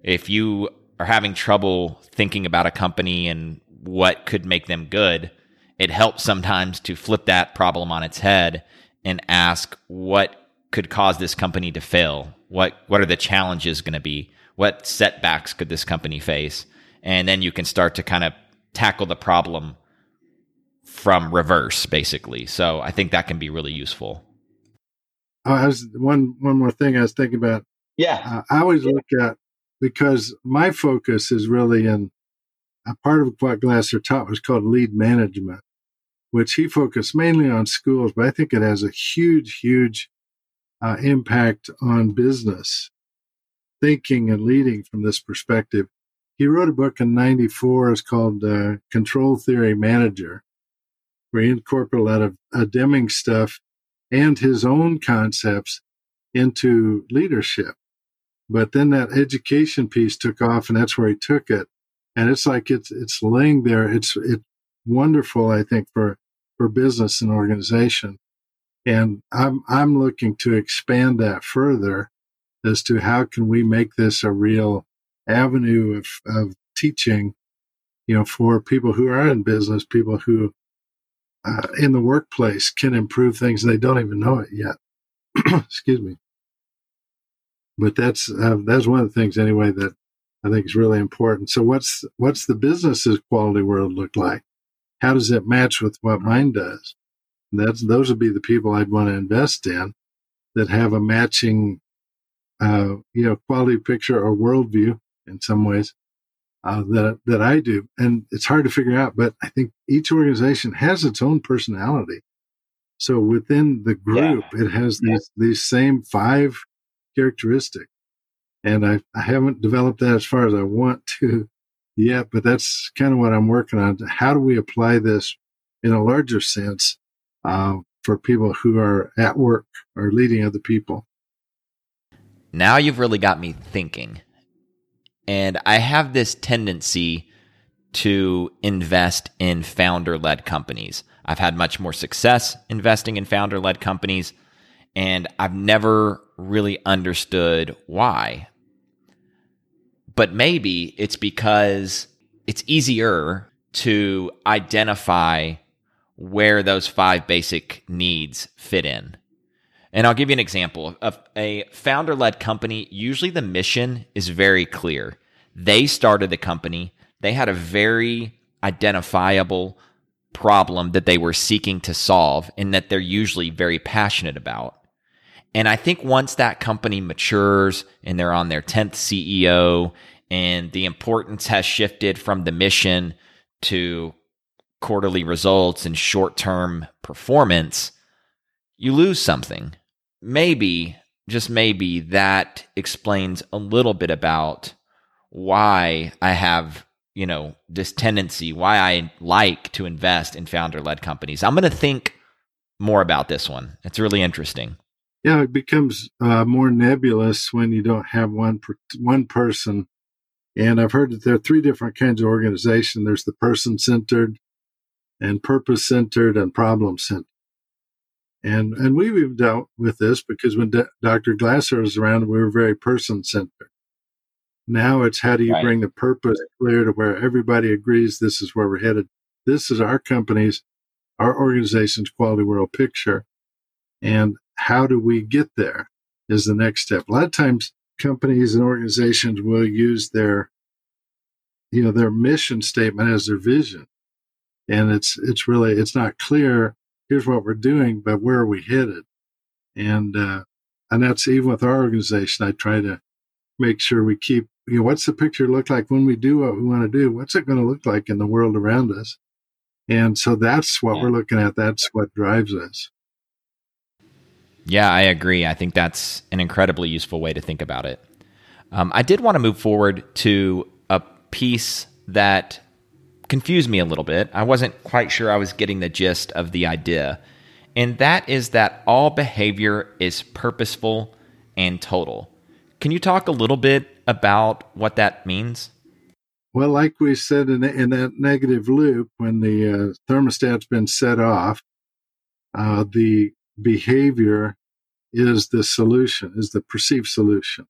if you are having trouble thinking about a company and what could make them good, it helps sometimes to flip that problem on its head and ask what could cause this company to fail? What what are the challenges going to be? What setbacks could this company face? And then you can start to kind of tackle the problem from reverse, basically. So I think that can be really useful. Oh, I was one one more thing I was thinking about. Yeah, uh, I always look at because my focus is really in a part of what Glasser taught was called lead management, which he focused mainly on schools, but I think it has a huge, huge uh, impact on business thinking and leading from this perspective. He wrote a book in 94. It's called uh, Control Theory Manager, where he incorporated a lot of uh, Deming stuff and his own concepts into leadership. But then that education piece took off, and that's where he took it. And it's like it's it's laying there. It's it's wonderful, I think, for for business and organization. And I'm I'm looking to expand that further as to how can we make this a real avenue of, of teaching, you know, for people who are in business, people who uh, in the workplace can improve things they don't even know it yet. <clears throat> Excuse me. But that's uh, that's one of the things anyway that I think is really important. So what's what's the business's quality world look like? How does it match with what mine does? That's those would be the people I'd want to invest in that have a matching, uh, you know, quality picture or worldview in some ways uh, that that I do, and it's hard to figure out. But I think each organization has its own personality. So within the group, yeah. it has yeah. these these same five characteristics, and I I haven't developed that as far as I want <laughs> to yet. But that's kind of what I'm working on. How do we apply this in a larger sense uh, for people who are at work or leading other people? Now you've really got me thinking and I have this tendency to invest in founder led companies. I've had much more success investing in founder led companies, and I've never really understood why. But maybe it's because it's easier to identify where those five basic needs fit in. And I'll give you an example of a founder led company. Usually the mission is very clear. They started the company, they had a very identifiable problem that they were seeking to solve and that they're usually very passionate about. And I think once that company matures and they're on their 10th CEO and the importance has shifted from the mission to quarterly results and short term performance, you lose something maybe, just maybe, that explains a little bit about why I have, you know, this tendency, why I like to invest in founder led companies. I'm going to think more about this one. It's really interesting. Yeah, it becomes uh, more nebulous when you don't have one per- one person. And I've heard that there are three different kinds of organization. There's the person centered, and purpose centered, and problem centered. And, and we've dealt with this because when D- Dr. Glasser was around, we were very person centered. Now it's how do you right. bring the purpose clear to where everybody agrees this is where we're headed. This is our company's, our organization's quality world picture. And how do we get there is the next step. A lot of times companies and organizations will use their, you know, their mission statement as their vision. And it's, it's really, it's not clear here's what we're doing, but where are we headed? And, uh, and that's even with our organization. I try to make sure we keep, you know, what's the picture look like when we do what we want to do? What's it going to look like in the world around us? And so that's what yeah. we're looking at. That's what drives us. Yeah, I agree. I think that's an incredibly useful way to think about it. Um, I did want to move forward to a piece that confused me a little bit. I wasn't quite sure I was getting the gist of the idea. And that is that all behavior is purposeful and total. Can you talk a little bit about what that means? Well, like we said in, in that negative loop, when the uh, thermostat's been set off, uh, the behavior is the solution, is the perceived solution.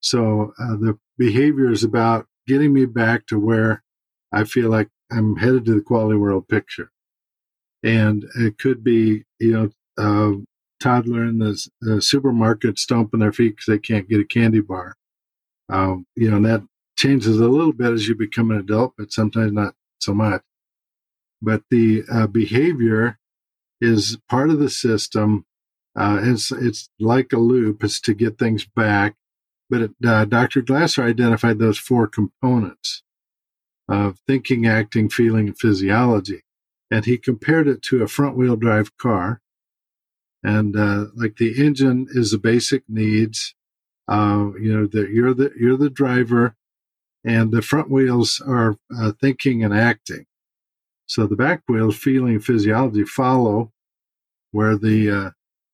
So uh, the behavior is about getting me back to where I feel like I'm headed to the quality world picture. And it could be, you know, a toddler in the, the supermarket stomping their feet because they can't get a candy bar. Um, you know, and that changes a little bit as you become an adult, but sometimes not so much. But the uh, behavior is part of the system. Uh, it's it's like a loop. It's to get things back, But uh, Dr. Glasser identified those four components of thinking, acting, feeling, and physiology. And he compared it to a front wheel drive car. And uh, like the engine is the basic needs. Uh, you know, that you're the you're the driver, and the front wheels are uh, thinking and acting. So the back wheels, feeling, physiology follow where the uh,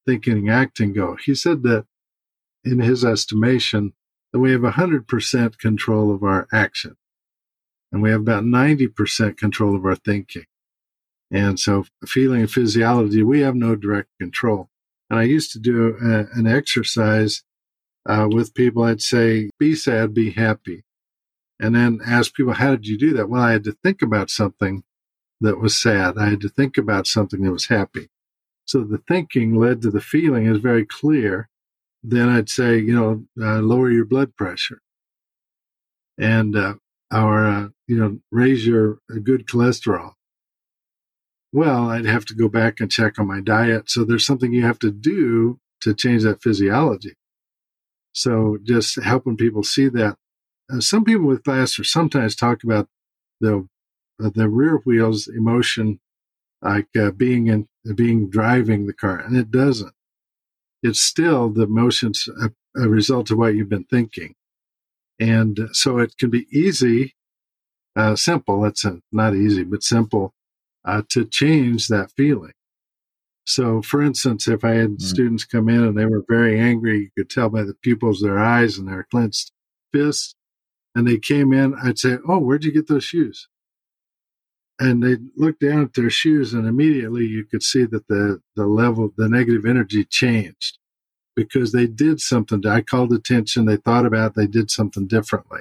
thinking and acting go. He said that in his estimation, that we have 100% control of our action and we have about 90% control of our thinking. And so feeling and physiology, we have no direct control. And I used to do a, an exercise uh, with people. I'd say, be sad, be happy. And then ask people, how did you do that? Well, I had to think about something that was sad. I had to think about something that was happy. So the thinking led to the feeling is very clear. Then I'd say, you know, uh, lower your blood pressure. And uh, or uh, you know raise your uh, good cholesterol. Well i'd have to go back and check on my diet. So there's something you have to do to change that physiology. So just helping people see that. Uh, some people with Glasser sometimes talk about the uh, the rear wheels emotion like uh, being in being driving the car and it doesn't. It's still the emotions a, a result of what you've been thinking and so it can be easy, uh, simple. It's a, not easy, but simple uh, to change that feeling. So, for instance, if I had mm. students come in and they were very angry, you could tell by the pupils their eyes and their clenched fists, and they came in, I'd say, Oh, where'd you get those shoes? And they'd look down at their shoes, and immediately you could see that the, the level, the negative energy changed because they did something. I called attention. They thought about. It, they did something differently,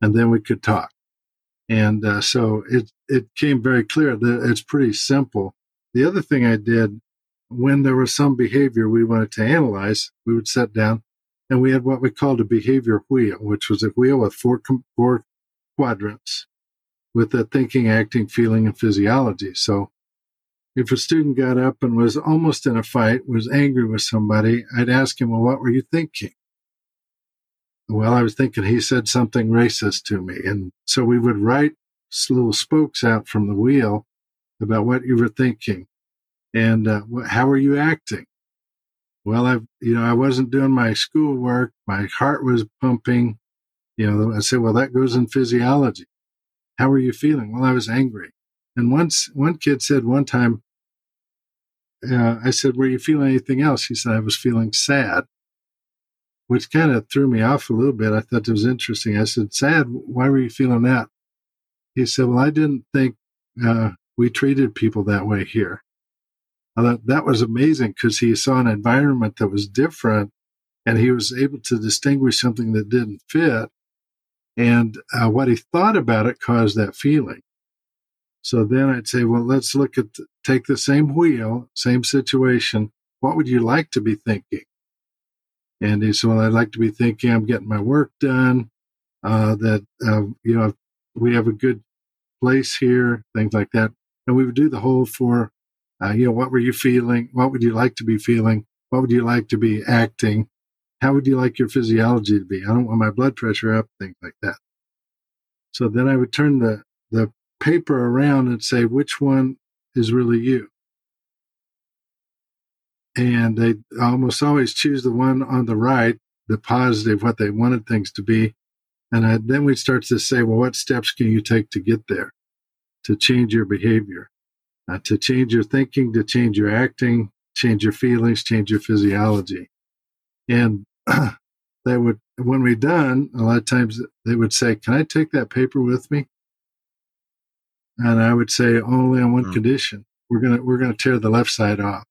and then we could talk. And uh, so it it came very clear that it's pretty simple. The other thing I did when there was some behavior we wanted to analyze, we would sit down and we had what we called a behavior wheel, which was a wheel with four four quadrants with the thinking, acting, feeling, and physiology. So if a student got up and was almost in a fight, was angry with somebody, I'd ask him, Well, what were you thinking? Well, I was thinking he said something racist to me. And so we would write little spokes out from the wheel about what you were thinking and uh, how are you acting? Well, I, you know, I wasn't doing my schoolwork. My heart was pumping. You know, I said, well, that goes in physiology. How are you feeling? Well, I was angry. And once one kid said one time, uh, I said, Were you feeling anything else? He said, I was feeling sad, which kind of threw me off a little bit. I thought it was interesting. I said, Sad? Why were you feeling that? He said, Well, I didn't think uh, we treated people that way here. I thought that was amazing because he saw an environment that was different and he was able to distinguish something that didn't fit. And uh, what he thought about it caused that feeling. So then I'd say, well, let's look at, take the same wheel, same situation. What would you like to be thinking? And he said, well, I'd like to be thinking I'm getting my work done, uh, that, uh, you know, we have a good place here, things like that. And we would do the whole for, uh, you know, what were you feeling? What would you like to be feeling? What would you like to be acting? How would you like your physiology to be? I don't want my blood pressure up, things like that. So then I would turn the, the paper around and say which one is really you. And they almost always choose the one on the right, the positive, what they wanted things to be. And I, then we start to say, well, what steps can you take to get there, to change your behavior, uh, to change your thinking, to change your acting, change your feelings, change your physiology. And <clears throat> they would, when we're done, a lot of times they would say, can I take that paper with me? And I would say only on one mm. condition: we're gonna we're gonna tear the left side off.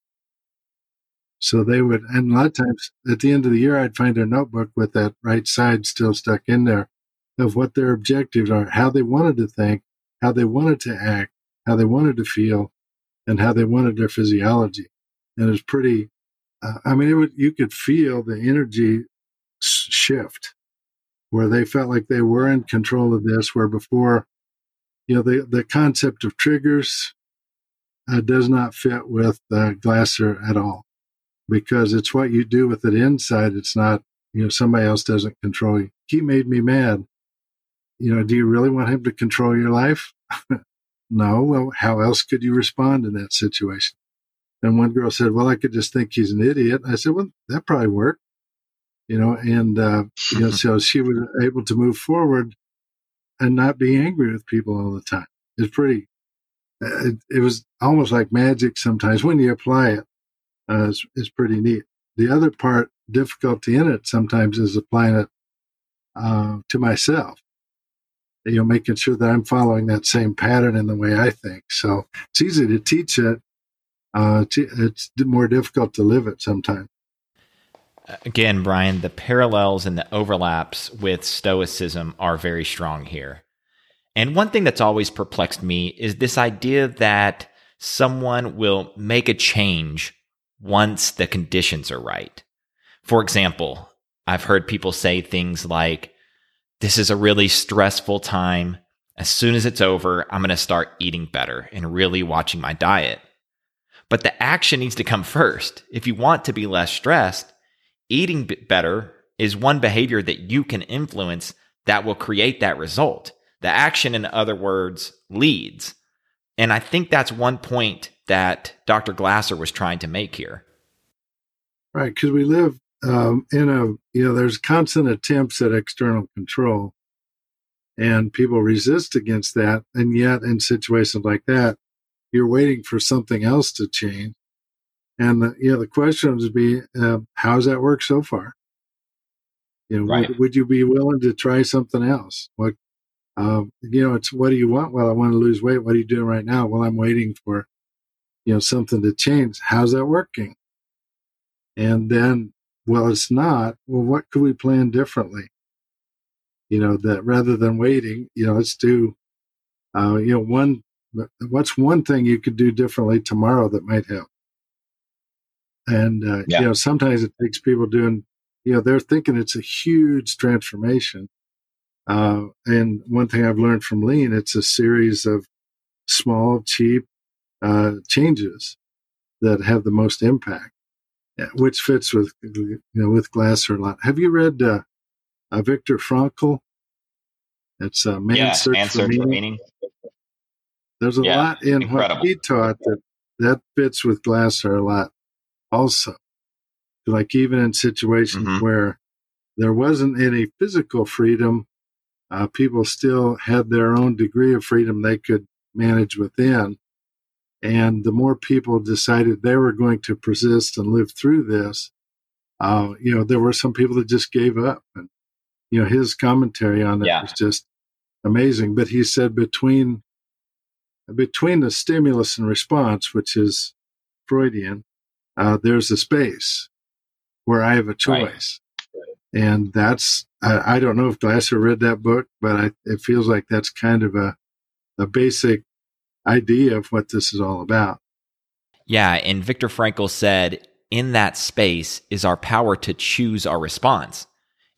So they would, and a lot of times at the end of the year, I'd find a notebook with that right side still stuck in there of what their objectives are, how they wanted to think, how they wanted to act, how they wanted to feel, and how they wanted their physiology. And it was pretty. Uh, I mean, it would, you could feel the energy shift where they felt like they were in control of this, where before you know, the, the concept of triggers uh, does not fit with uh, Glasser at all because it's what you do with it inside. It's not you know, somebody else doesn't control you. He made me mad. You know, do you really want him to control your life? <laughs> no. Well, how else could you respond in that situation? And one girl said, well, I could just think he's an idiot. I said, well, that probably worked, you know, and, uh, you know, so she was able to move forward and not be angry with people all the time. It's pretty, uh, it, it was almost like magic sometimes when you apply it. Uh, it's, it's pretty neat. The other part, difficulty in it sometimes is applying it uh, to myself. You know, making sure that I'm following that same pattern in the way I think. So it's easy to teach it. Uh, it's more difficult to live it sometimes. Again, Brian, the parallels and the overlaps with Stoicism are very strong here. And one thing that's always perplexed me is this idea that someone will make a change once the conditions are right. For example, I've heard people say things like, This is a really stressful time. As soon as it's over, I'm going to start eating better and really watching my diet. But the action needs to come first. If you want to be less stressed, eating better is one behavior that you can influence that will create that result. The action, in other words, leads. And I think that's one point that Dr. Glasser was trying to make here. Right, because we live um, in a, you know, there's constant attempts at external control, and people resist against that. And yet, in situations like that, you're waiting for something else to change. And the, you know, the question would be, uh, how's that work so far? You know, right. would, would, you be willing to try something else? What um, you know, it's what do you want? Well, I want to lose weight. What are you doing right now? Well, I'm waiting for, you know, something to change. How's that working? And then, well, it's not. Well, what could we plan differently? You know, that rather than waiting, you know, let's do, uh, you know, one, what's one thing you could do differently tomorrow that might help? And, uh, yeah. you know, sometimes it takes people doing, you know, they're thinking it's a huge transformation uh, and one thing I've learned from lean, it's a series of small, cheap uh, changes that have the most impact, which fits with you know with Glasser a lot. Have you read uh, uh Viktor Frankl? It's a uh, man yeah, search, for, meaning. for, meaning. There's a yeah, lot in incredible. what he taught that that fits with Glasser a lot. Also, like even in situations mm-hmm. where there wasn't any physical freedom, uh, people still had their own degree of freedom they could manage within. And the more people decided they were going to persist and live through this, uh, you know, there were some people that just gave up. And, you know, his commentary on it yeah. was just amazing. But he said between between the stimulus and response, which is Freudian, uh, there's a space where I have a choice. Right. And that's I, I don't know if Glasser read that book, but I, it feels like that's kind of a, a basic idea of what this is all about. Yeah. And Viktor Frankl said, in that space is our power to choose our response.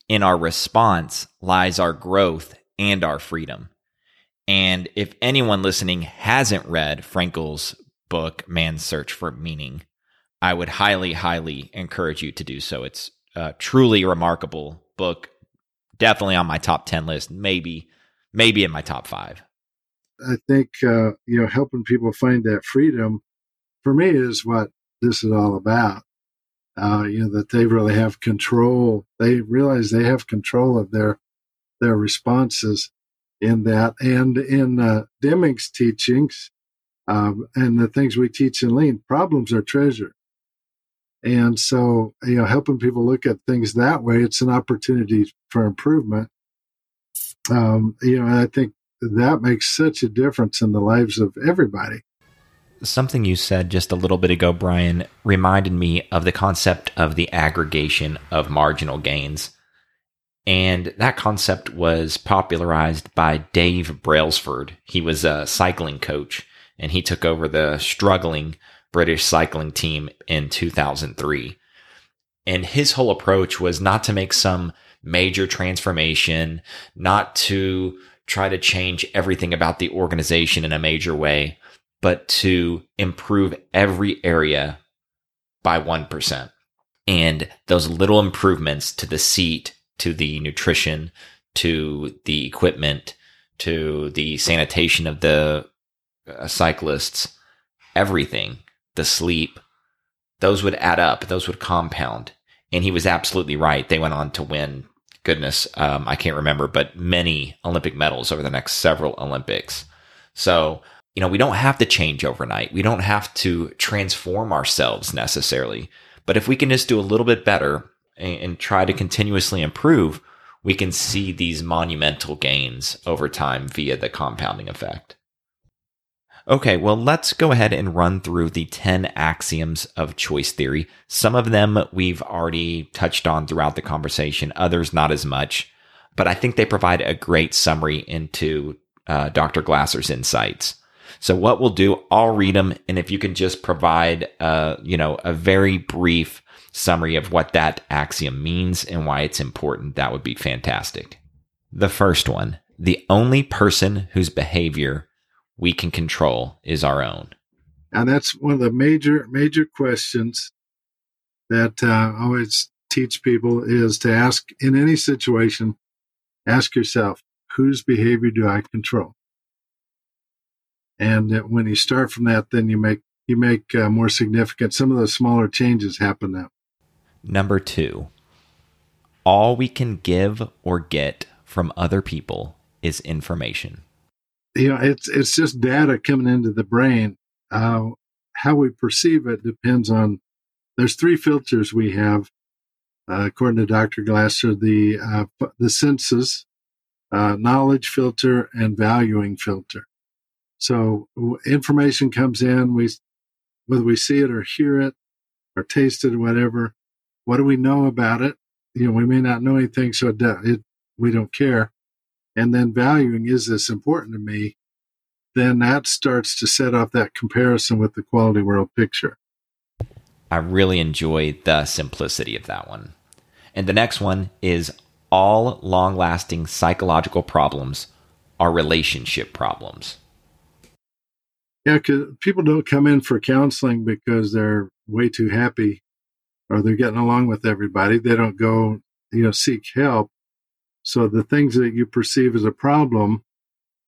In our response lies our growth and our freedom. And if anyone listening hasn't read Frankl's book, Man's Search for Meaning, I would highly, highly encourage you to do so. It's a truly remarkable book definitely on my top 10 list, maybe, maybe in my top five. I think, uh, you know, helping people find that freedom for me is what this is all about. Uh, you know, that they really have control. They realize they have control of their, their responses in that. And in uh, Deming's teachings, um, and the things we teach in Lean, problems are treasure. And so, you know, helping people look at things that way, it's an opportunity for improvement. Um, you know, I think that makes such a difference in the lives of everybody. Something you said just a little bit ago, Brian, reminded me of the concept of the aggregation of marginal gains. And that concept was popularized by Dave Brailsford. He was a cycling coach and he took over the struggling British cycling team in 2003. And his whole approach was not to make some major transformation, not to try to change everything about the organization in a major way, but to improve every area by 1%. And those little improvements to the seat, to the nutrition, to the equipment, to the sanitation of the uh, cyclists, everything, the sleep, those would add up, those would compound. And he was absolutely right. They went on to win, goodness, um, I can't remember, but many Olympic medals over the next several Olympics. So, you know, we don't have to change overnight. We don't have to transform ourselves necessarily. But if we can just do a little bit better and, and try to continuously improve, we can see these monumental gains over time via the compounding effect. Okay, well, let's go ahead and run through the 10 axioms of choice theory. Some of them we've already touched on throughout the conversation, others not as much, but I think they provide a great summary into uh, Dr. Glasser's insights. So what we'll do, I'll read them, and if you can just provide, uh, you know, a very brief summary of what that axiom means and why it's important, that would be fantastic. The first one, the only person whose behavior we can control is our own? And that's one of the major, major questions that uh, I always teach people is to ask in any situation, ask yourself, whose behavior do I control? And when you start from that, then you make you make uh, more significant. Some of the smaller changes happen now. Number two, all we can give or get from other people is information you know, it's it's just data coming into the brain. Uh, how we perceive it depends on. There's three filters we have, uh, according to Dr. Glasser: the uh, the senses, uh, knowledge filter, and valuing filter. So information comes in, we whether we see it or hear it or taste it or whatever. What do we know about it? You know, we may not know anything, so it, it we don't care and then valuing is this important to me, then that starts to set off that comparison with the quality world picture. I really enjoy the simplicity of that one. And the next one is all long lasting psychological problems are relationship problems. Yeah, because people don't come in for counseling because they're way too happy or they're getting along with everybody. They don't go, you know, seek help. So the things that you perceive as a problem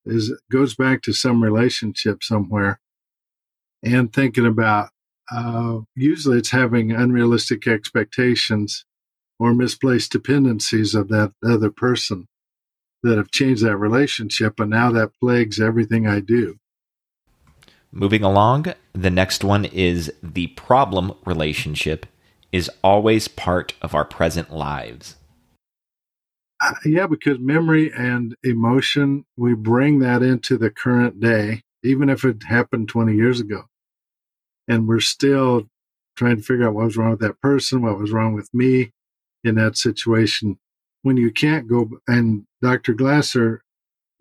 is goes back to some relationship somewhere, and thinking about uh, usually it's having unrealistic expectations or misplaced dependencies of that other person that have changed that relationship, and now that plagues everything I do. Moving along, the next one is the problem relationship is always part of our present lives. Uh, yeah, because memory and emotion, we bring that into the current day, even if it happened 20 years ago. And we're still trying to figure out what was wrong with that person, what was wrong with me in that situation. When you can't go, and Dr. Glasser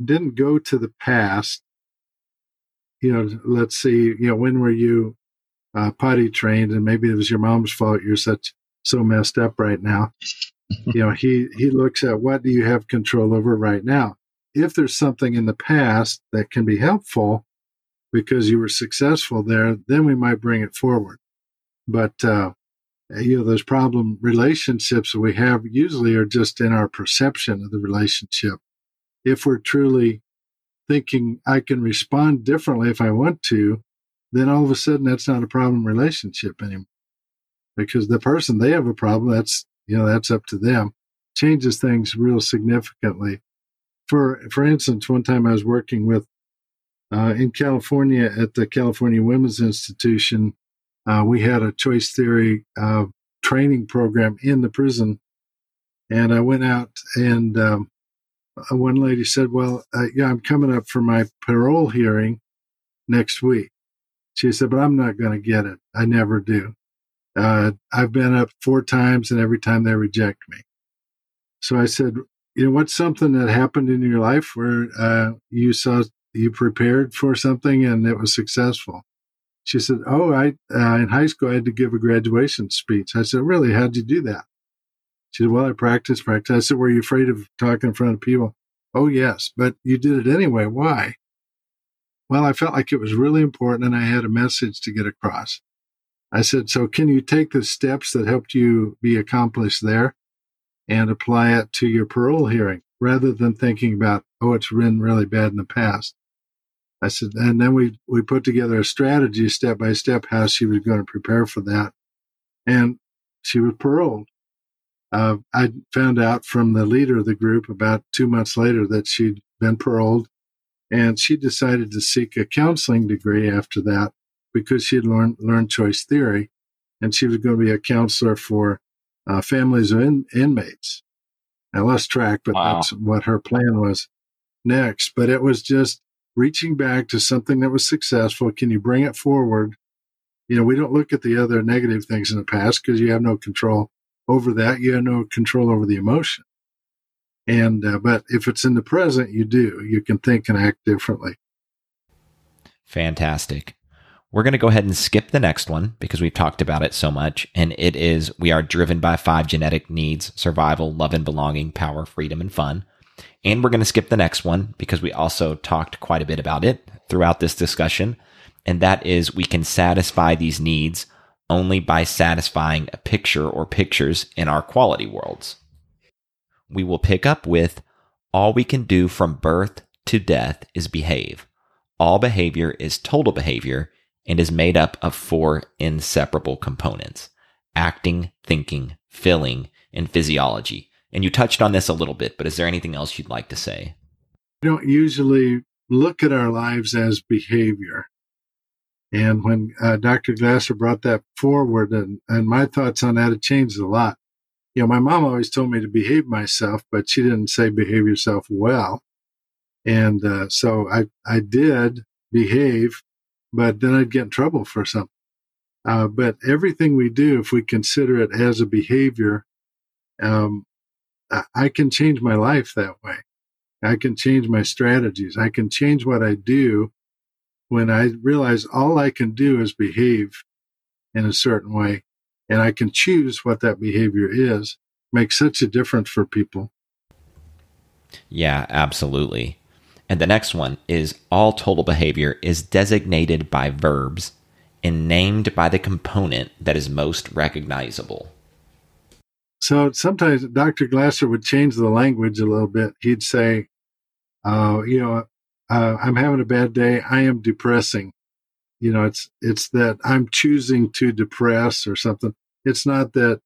didn't go to the past. You know, let's see, you know, when were you uh, potty trained? And maybe it was your mom's fault you're such so messed up right now you know, he he looks at what do you have control over right now. If there's something in the past that can be helpful because you were successful there, then we might bring it forward. But uh, you know, those problem relationships we have usually are just in our perception of the relationship. If we're truly thinking I can respond differently if I want to, then all of a sudden that's not a problem relationship anymore. Because the person they have a problem, that's you know, that's up to them. Changes things real significantly. For for instance, one time I was working with uh, in California at the California Women's Institution. Uh, we had a choice theory uh, training program in the prison, and I went out and um, uh, one lady said, "Well, uh, yeah, I'm coming up for my parole hearing next week." She said, "But I'm not going to get it. I never do." Uh, I've been up four times and every time they reject me. So I said, you know, what's something that happened in your life where uh, you saw you prepared for something and it was successful? She said, oh, I uh, in high school I had to give a graduation speech. I said, really? How'd you do that? She said, well, I practiced, practice. I said, were you afraid of talking in front of people? Oh, yes, but you did it anyway. Why? Well, I felt like it was really important and I had a message to get across. I said, so can you take the steps that helped you be accomplished there and apply it to your parole hearing rather than thinking about, oh, it's been really bad in the past? I said, and then we, we put together a strategy step by step how she was going to prepare for that. And she was paroled. Uh, I found out from the leader of the group about two months later that she'd been paroled and she decided to seek a counseling degree after that because she had learned, learned choice theory and she was going to be a counselor for uh, families of in, inmates. I lost track, but wow. that's what her plan was next. But it was just reaching back to something that was successful. Can you bring it forward? You know, we don't look at the other negative things in the past because you have no control over that. You have no control over the emotion. And, uh, but if it's in the present, you do. You can think and act differently. Fantastic. We're going to go ahead and skip the next one because we've talked about it so much. And it is we are driven by five genetic needs survival, love and belonging, power, freedom, and fun. And we're going to skip the next one because we also talked quite a bit about it throughout this discussion. And that is we can satisfy these needs only by satisfying a picture or pictures in our quality worlds. We will pick up with all we can do from birth to death is behave. All behavior is total behavior and is made up of four inseparable components acting, thinking, feeling, and physiology. And you touched on this a little bit, but is there anything else you'd like to say? We don't usually look at our lives as behavior. And when uh, Dr. Glasser brought that forward, and, and my thoughts on that have changed a lot. You know, my mom always told me to behave myself, but she didn't say behave yourself well. And uh, so I, I did behave but then I'd get in trouble for something. Uh, but everything we do, if we consider it as a behavior, um, I can change my life that way. I can change my strategies. I can change what I do when I realize all I can do is behave in a certain way and I can choose what that behavior is. Makes such a difference for people. Yeah, absolutely. And the next one is all total behavior is designated by verbs and named by the component that is most recognizable. So sometimes Dr. Glasser would change the language a little bit. He'd say, uh, you know, uh, I'm having a bad day. I am depressing. You know, it's, it's that I'm choosing to depress or something. It's not that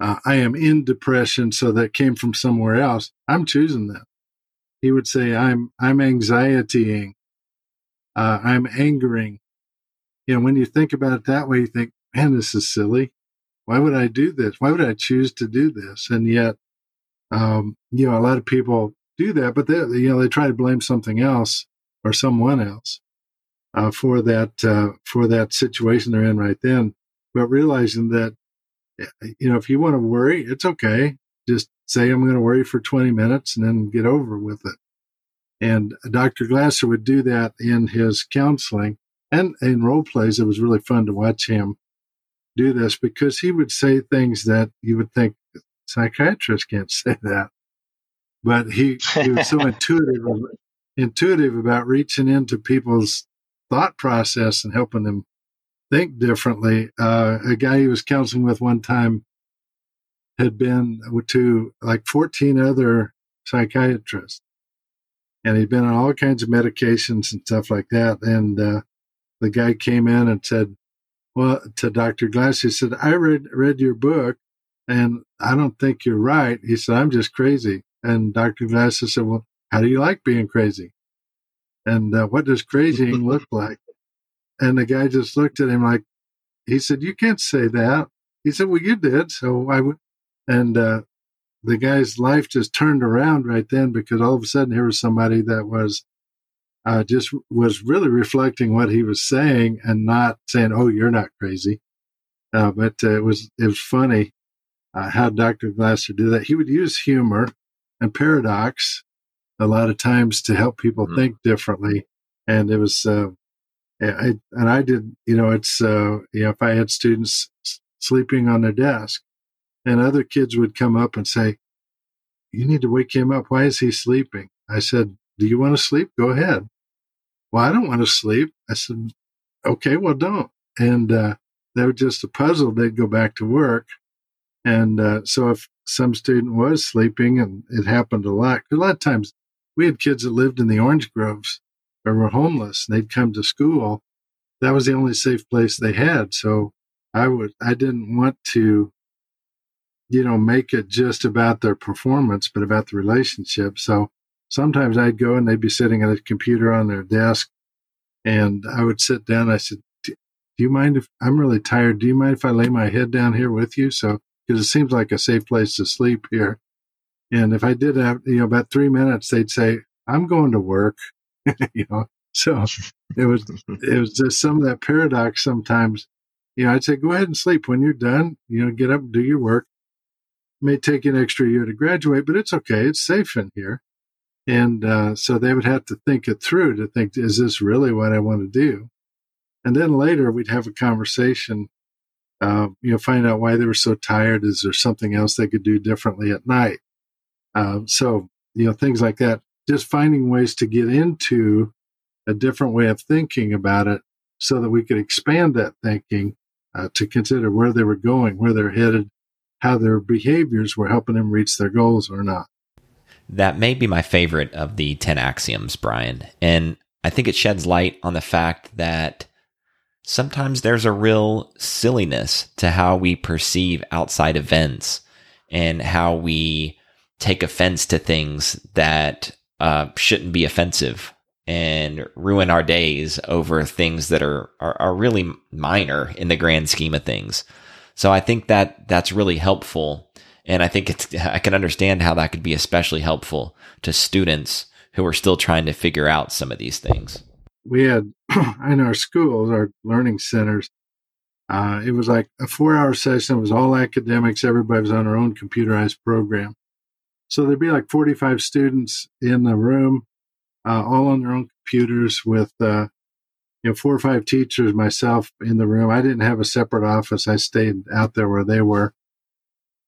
uh, I am in depression. So that came from somewhere else. I'm choosing that he would say, I'm, I'm anxietying. Uh, I'm angering. You know, when you think about it that way, you think, man, this is silly. Why would I do this? Why would I choose to do this? And yet, um, you know, a lot of people do that, but they, you know, they try to blame something else or someone else, uh, for that, uh, for that situation they're in right then. But realizing that, you know, if you want to worry, it's okay. Just say I'm going to worry for 20 minutes and then get over with it. And Dr. Glasser would do that in his counseling and in role plays. It was really fun to watch him do this because he would say things that you would think psychiatrists can't <laughs> say that. But he, he was so <laughs> intuitive, intuitive about reaching into people's thought process and helping them think differently. Uh, a guy he was counseling with one time had been to like 14 other psychiatrists and he'd been on all kinds of medications and stuff like that. And uh, the guy came in and said, well, to Dr. Glass, he said, I read, read your book and I don't think you're right. He said, I'm just crazy. And Dr. Glass said, well, how do you like being crazy? And uh, what does crazying <laughs> look like? And the guy just looked at him like, he said, you can't say that. He said, well, you did. So I would, and uh, the guy's life just turned around right then because all of a sudden here was somebody that was uh, just was really reflecting what he was saying and not saying, "Oh, you're not crazy." Uh, but uh, it was it was funny uh, how Dr. Glasser did that. He would use humor and paradox a lot of times to help people mm-hmm. think differently, and it was. Uh, I, and I did, you know, it's, uh, you know, if I had students sleeping on their desk, and other kids would come up and say, You need to wake him up. Why is he sleeping? I said, Do you want to sleep? Go ahead. Well, I don't want to sleep. I said, Okay, well, don't. And uh, they were just puzzled. They'd go back to work. And uh, so if some student was sleeping, and it happened a lot, a lot of times we had kids that lived in the orange groves or were homeless. And they'd come to school. That was the only safe place they had. So I would, I didn't want to, you know, make it just about their performance, but about the relationship. So sometimes I'd go and they'd be sitting at a computer on their desk and I would sit down. I said, do you mind if I'm really tired? Do you mind if I lay my head down here with you? So, because it seems like a safe place to sleep here. And if I did have, you know, about three minutes, they'd say, I'm going to work, <laughs> you know. So it was, it was just some of that paradox sometimes. You know, I'd say, go ahead and sleep when you're done, you know, get up and do your work. May take an extra year to graduate, but it's okay. It's safe in here. And uh, so they would have to think it through to think, is this really what I want to do? And then later we'd have a conversation, uh, you know, find out why they were so tired. Is there something else they could do differently at night? Uh, so, you know, things like that. Just finding ways to get into a different way of thinking about it so that we could expand that thinking uh, to consider where they were going, where they're headed, how their behaviors were helping them reach their goals or not. That may be my favorite of the 10 axioms, Brian. And I think it sheds light on the fact that sometimes there's a real silliness to how we perceive outside events and how we take offense to things that uh, shouldn't be offensive and ruin our days over things that are, are, are really minor in the grand scheme of things. So I think that that's really helpful and I think it's, I can understand how that could be especially helpful to students who are still trying to figure out some of these things. We had <clears throat> in our schools, our learning centers, uh, it was like a four hour session. It was all academics. Everybody was on their own computerized program. So there'd be like 45 students in the room, uh, all on their own computers with, uh, you know, four or five teachers, myself in the room. I didn't have a separate office. I stayed out there where they were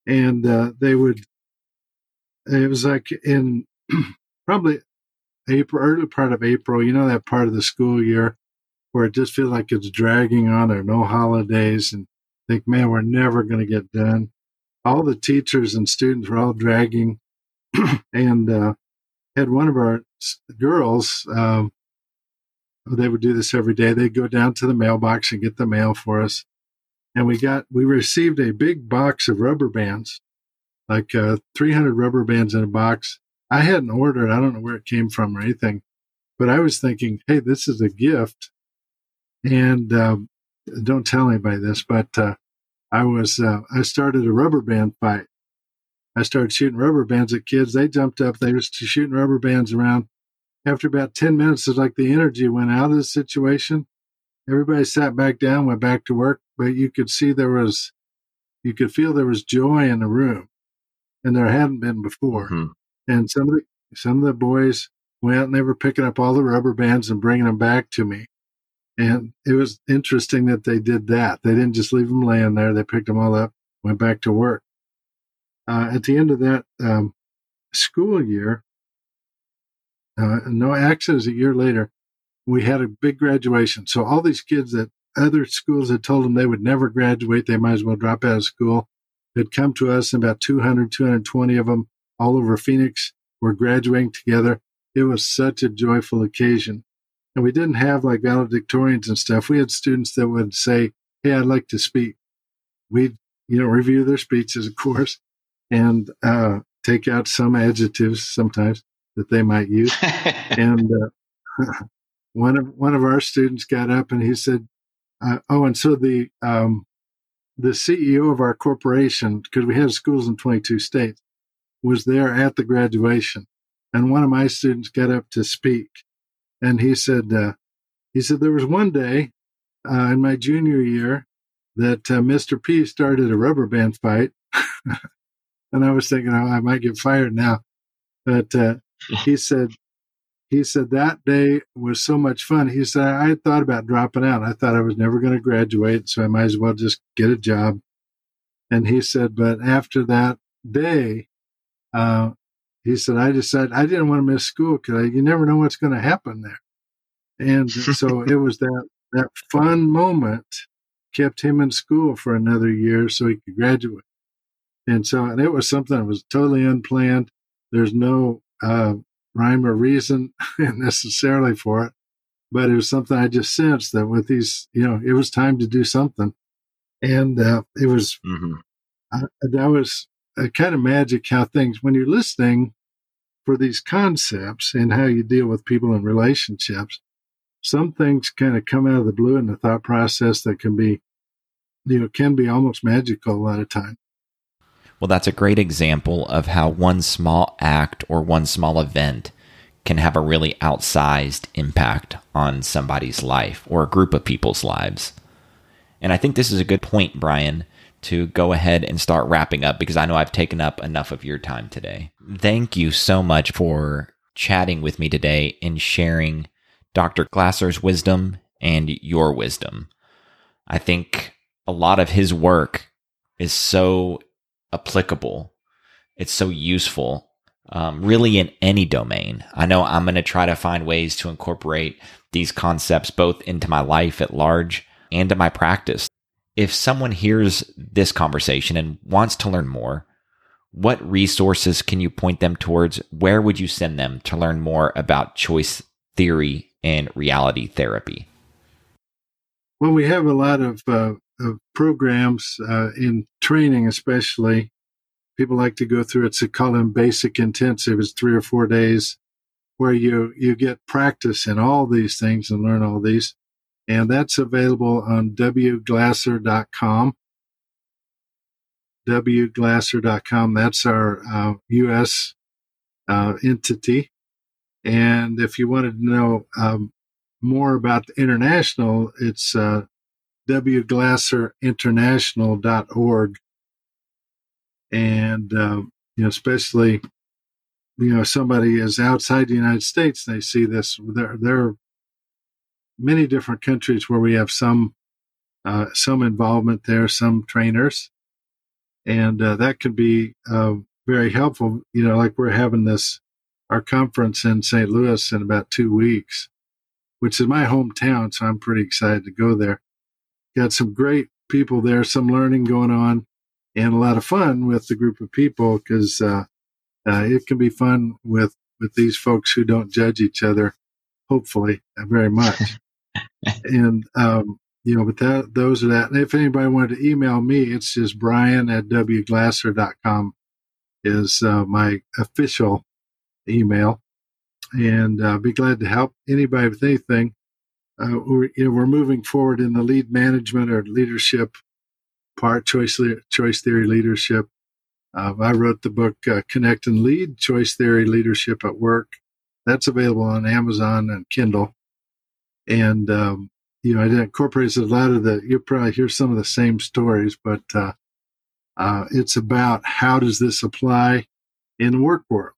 and uh, they would. It was like in <clears throat> probably April, early part of April. You know that part of the school year where it just feels like it's dragging on. There are no holidays, and think, man, we're never going to get done. All the teachers and students were all dragging, <clears throat> and uh, had one of our girls. Um, they would do this every day. They'd go down to the mailbox and get the mail for us and we got we received a big box of rubber bands, like uh, 300 rubber bands in a box. I hadn't ordered. I don't know where it came from or anything, but I was thinking, hey, this is a gift, and um, don't tell anybody this, but uh, I was uh, I started a rubber band fight. I started shooting rubber bands at kids. They jumped up. They were shooting rubber bands around. After about 10 minutes, it's like the energy went out of the situation. Everybody sat back down, went back to work, but you could see there was, you could feel there was joy in the room, and there hadn't been before. Mm-hmm. And some of the some of the boys went and they were picking up all the rubber bands and bringing them back to me. And it was interesting that they did that. They didn't just leave them laying there. They picked them all up, went back to work. Uh, at the end of that um, school year, uh, no accidents a year later, we had a big graduation. So all these kids that other schools had told them they would never graduate, they might as well drop out of school, had come to us, and about 200, 220 of them all over Phoenix were graduating together. It was such a joyful occasion. And we didn't have like valedictorians and stuff. We had students that would say, Hey, I'd like to speak. We'd, you know, review their speeches, of course, and uh, take out some adjectives sometimes that they might use. <laughs> and uh, <laughs> one of one of our students got up and he said, uh, "Oh, and so the um, the CEO of our corporation, because we have schools in 22 states, was there at the graduation, and one of my students got up to speak, and he said, uh, he said there was one day uh, in my junior year that uh, Mr. P started a rubber band fight, <laughs> and I was thinking, oh, I might get fired now, but uh, he said he said that day was so much fun. He said, I thought about dropping out. I thought I was never going to graduate, so I might as well just get a job. And he said, but after that day, uh, he said, I decided I didn't want to miss school because you never know what's going to happen there. And so <laughs> it was that, that fun moment kept him in school for another year so he could graduate. And so, and it was something that was totally unplanned. There's no uh, rhyme or reason <laughs> necessarily for it, but it was something I just sensed that with these, you know, it was time to do something. And uh, it was, mm-hmm. uh, that was a kind of magic how things, when you're listening for these concepts and how you deal with people in relationships, some things kind of come out of the blue in the thought process that can be, you know, can be almost magical a lot of time. Well, that's a great example of how one small act or one small event can have a really outsized impact on somebody's life or a group of people's lives. And I think this is a good point, Brian, to go ahead and start wrapping up because I know I've taken up enough of your time today. Thank you so much for chatting with me today and sharing Dr. Glasser's wisdom and your wisdom. I think a lot of his work is so applicable. It's so useful, um, really in any domain. I know I'm going to try to find ways to incorporate these concepts both into my life at large and to my practice. If someone hears this conversation and wants to learn more, what resources can you point them towards? Where would you send them to learn more about choice theory and reality therapy? Well, we have a lot of, uh, of programs uh, in training, especially. People like to go through it's to call them basic intensive. It's three or four days where you, you get practice in all these things and learn all these. And that's available on wglasser.com. wglasser.com. That's our uh, U.S. Uh, entity. And if you wanted to know um, more about the international, it's uh, wglasserinternational.org. And, uh, you know, especially, you know, somebody is outside the United States, they see this. There, there are many different countries where we have some, uh, some involvement there, some trainers. And uh, that could be uh, very helpful. You know, like we're having this our conference in St. Louis in about two weeks, which is my hometown. So I'm pretty excited to go there. Got some great people there, some learning going on, and a lot of fun with the group of people because uh, uh, it can be fun with with these folks who don't judge each other, hopefully, uh, very much. <laughs> and um, you know, but that those are that. And if anybody wanted to email me, it's just Brian at wglasser.com is uh, my official email, and uh, be glad to help anybody with anything. Uh, we're, you know, we're moving forward in the lead management or leadership part, choice choice theory leadership. Uh, I wrote the book uh, Connect and Lead: Choice Theory Leadership at Work. That's available on Amazon and Kindle. And um, you know, it incorporates a lot of the. You'll probably hear some of the same stories, but uh, uh, it's about how does this apply in the work world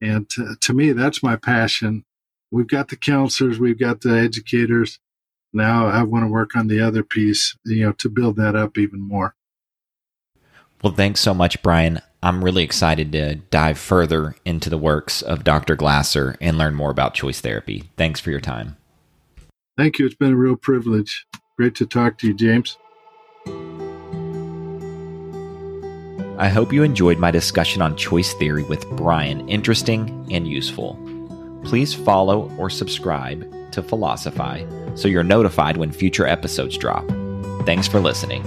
and to, to me, that's my passion. We've got the counselors, we've got the educators. Now I want to work on the other piece, you know, to build that up even more. Well, thanks so much, Brian. I'm really excited to dive further into the works of Dr. Glasser and learn more about choice therapy. Thanks for your time. Thank you. It's been a real privilege. Great to talk to you, James. I hope you enjoyed my discussion on choice theory with Brian interesting and useful. Please follow or subscribe to Philosophy so you're notified when future episodes drop. Thanks for listening.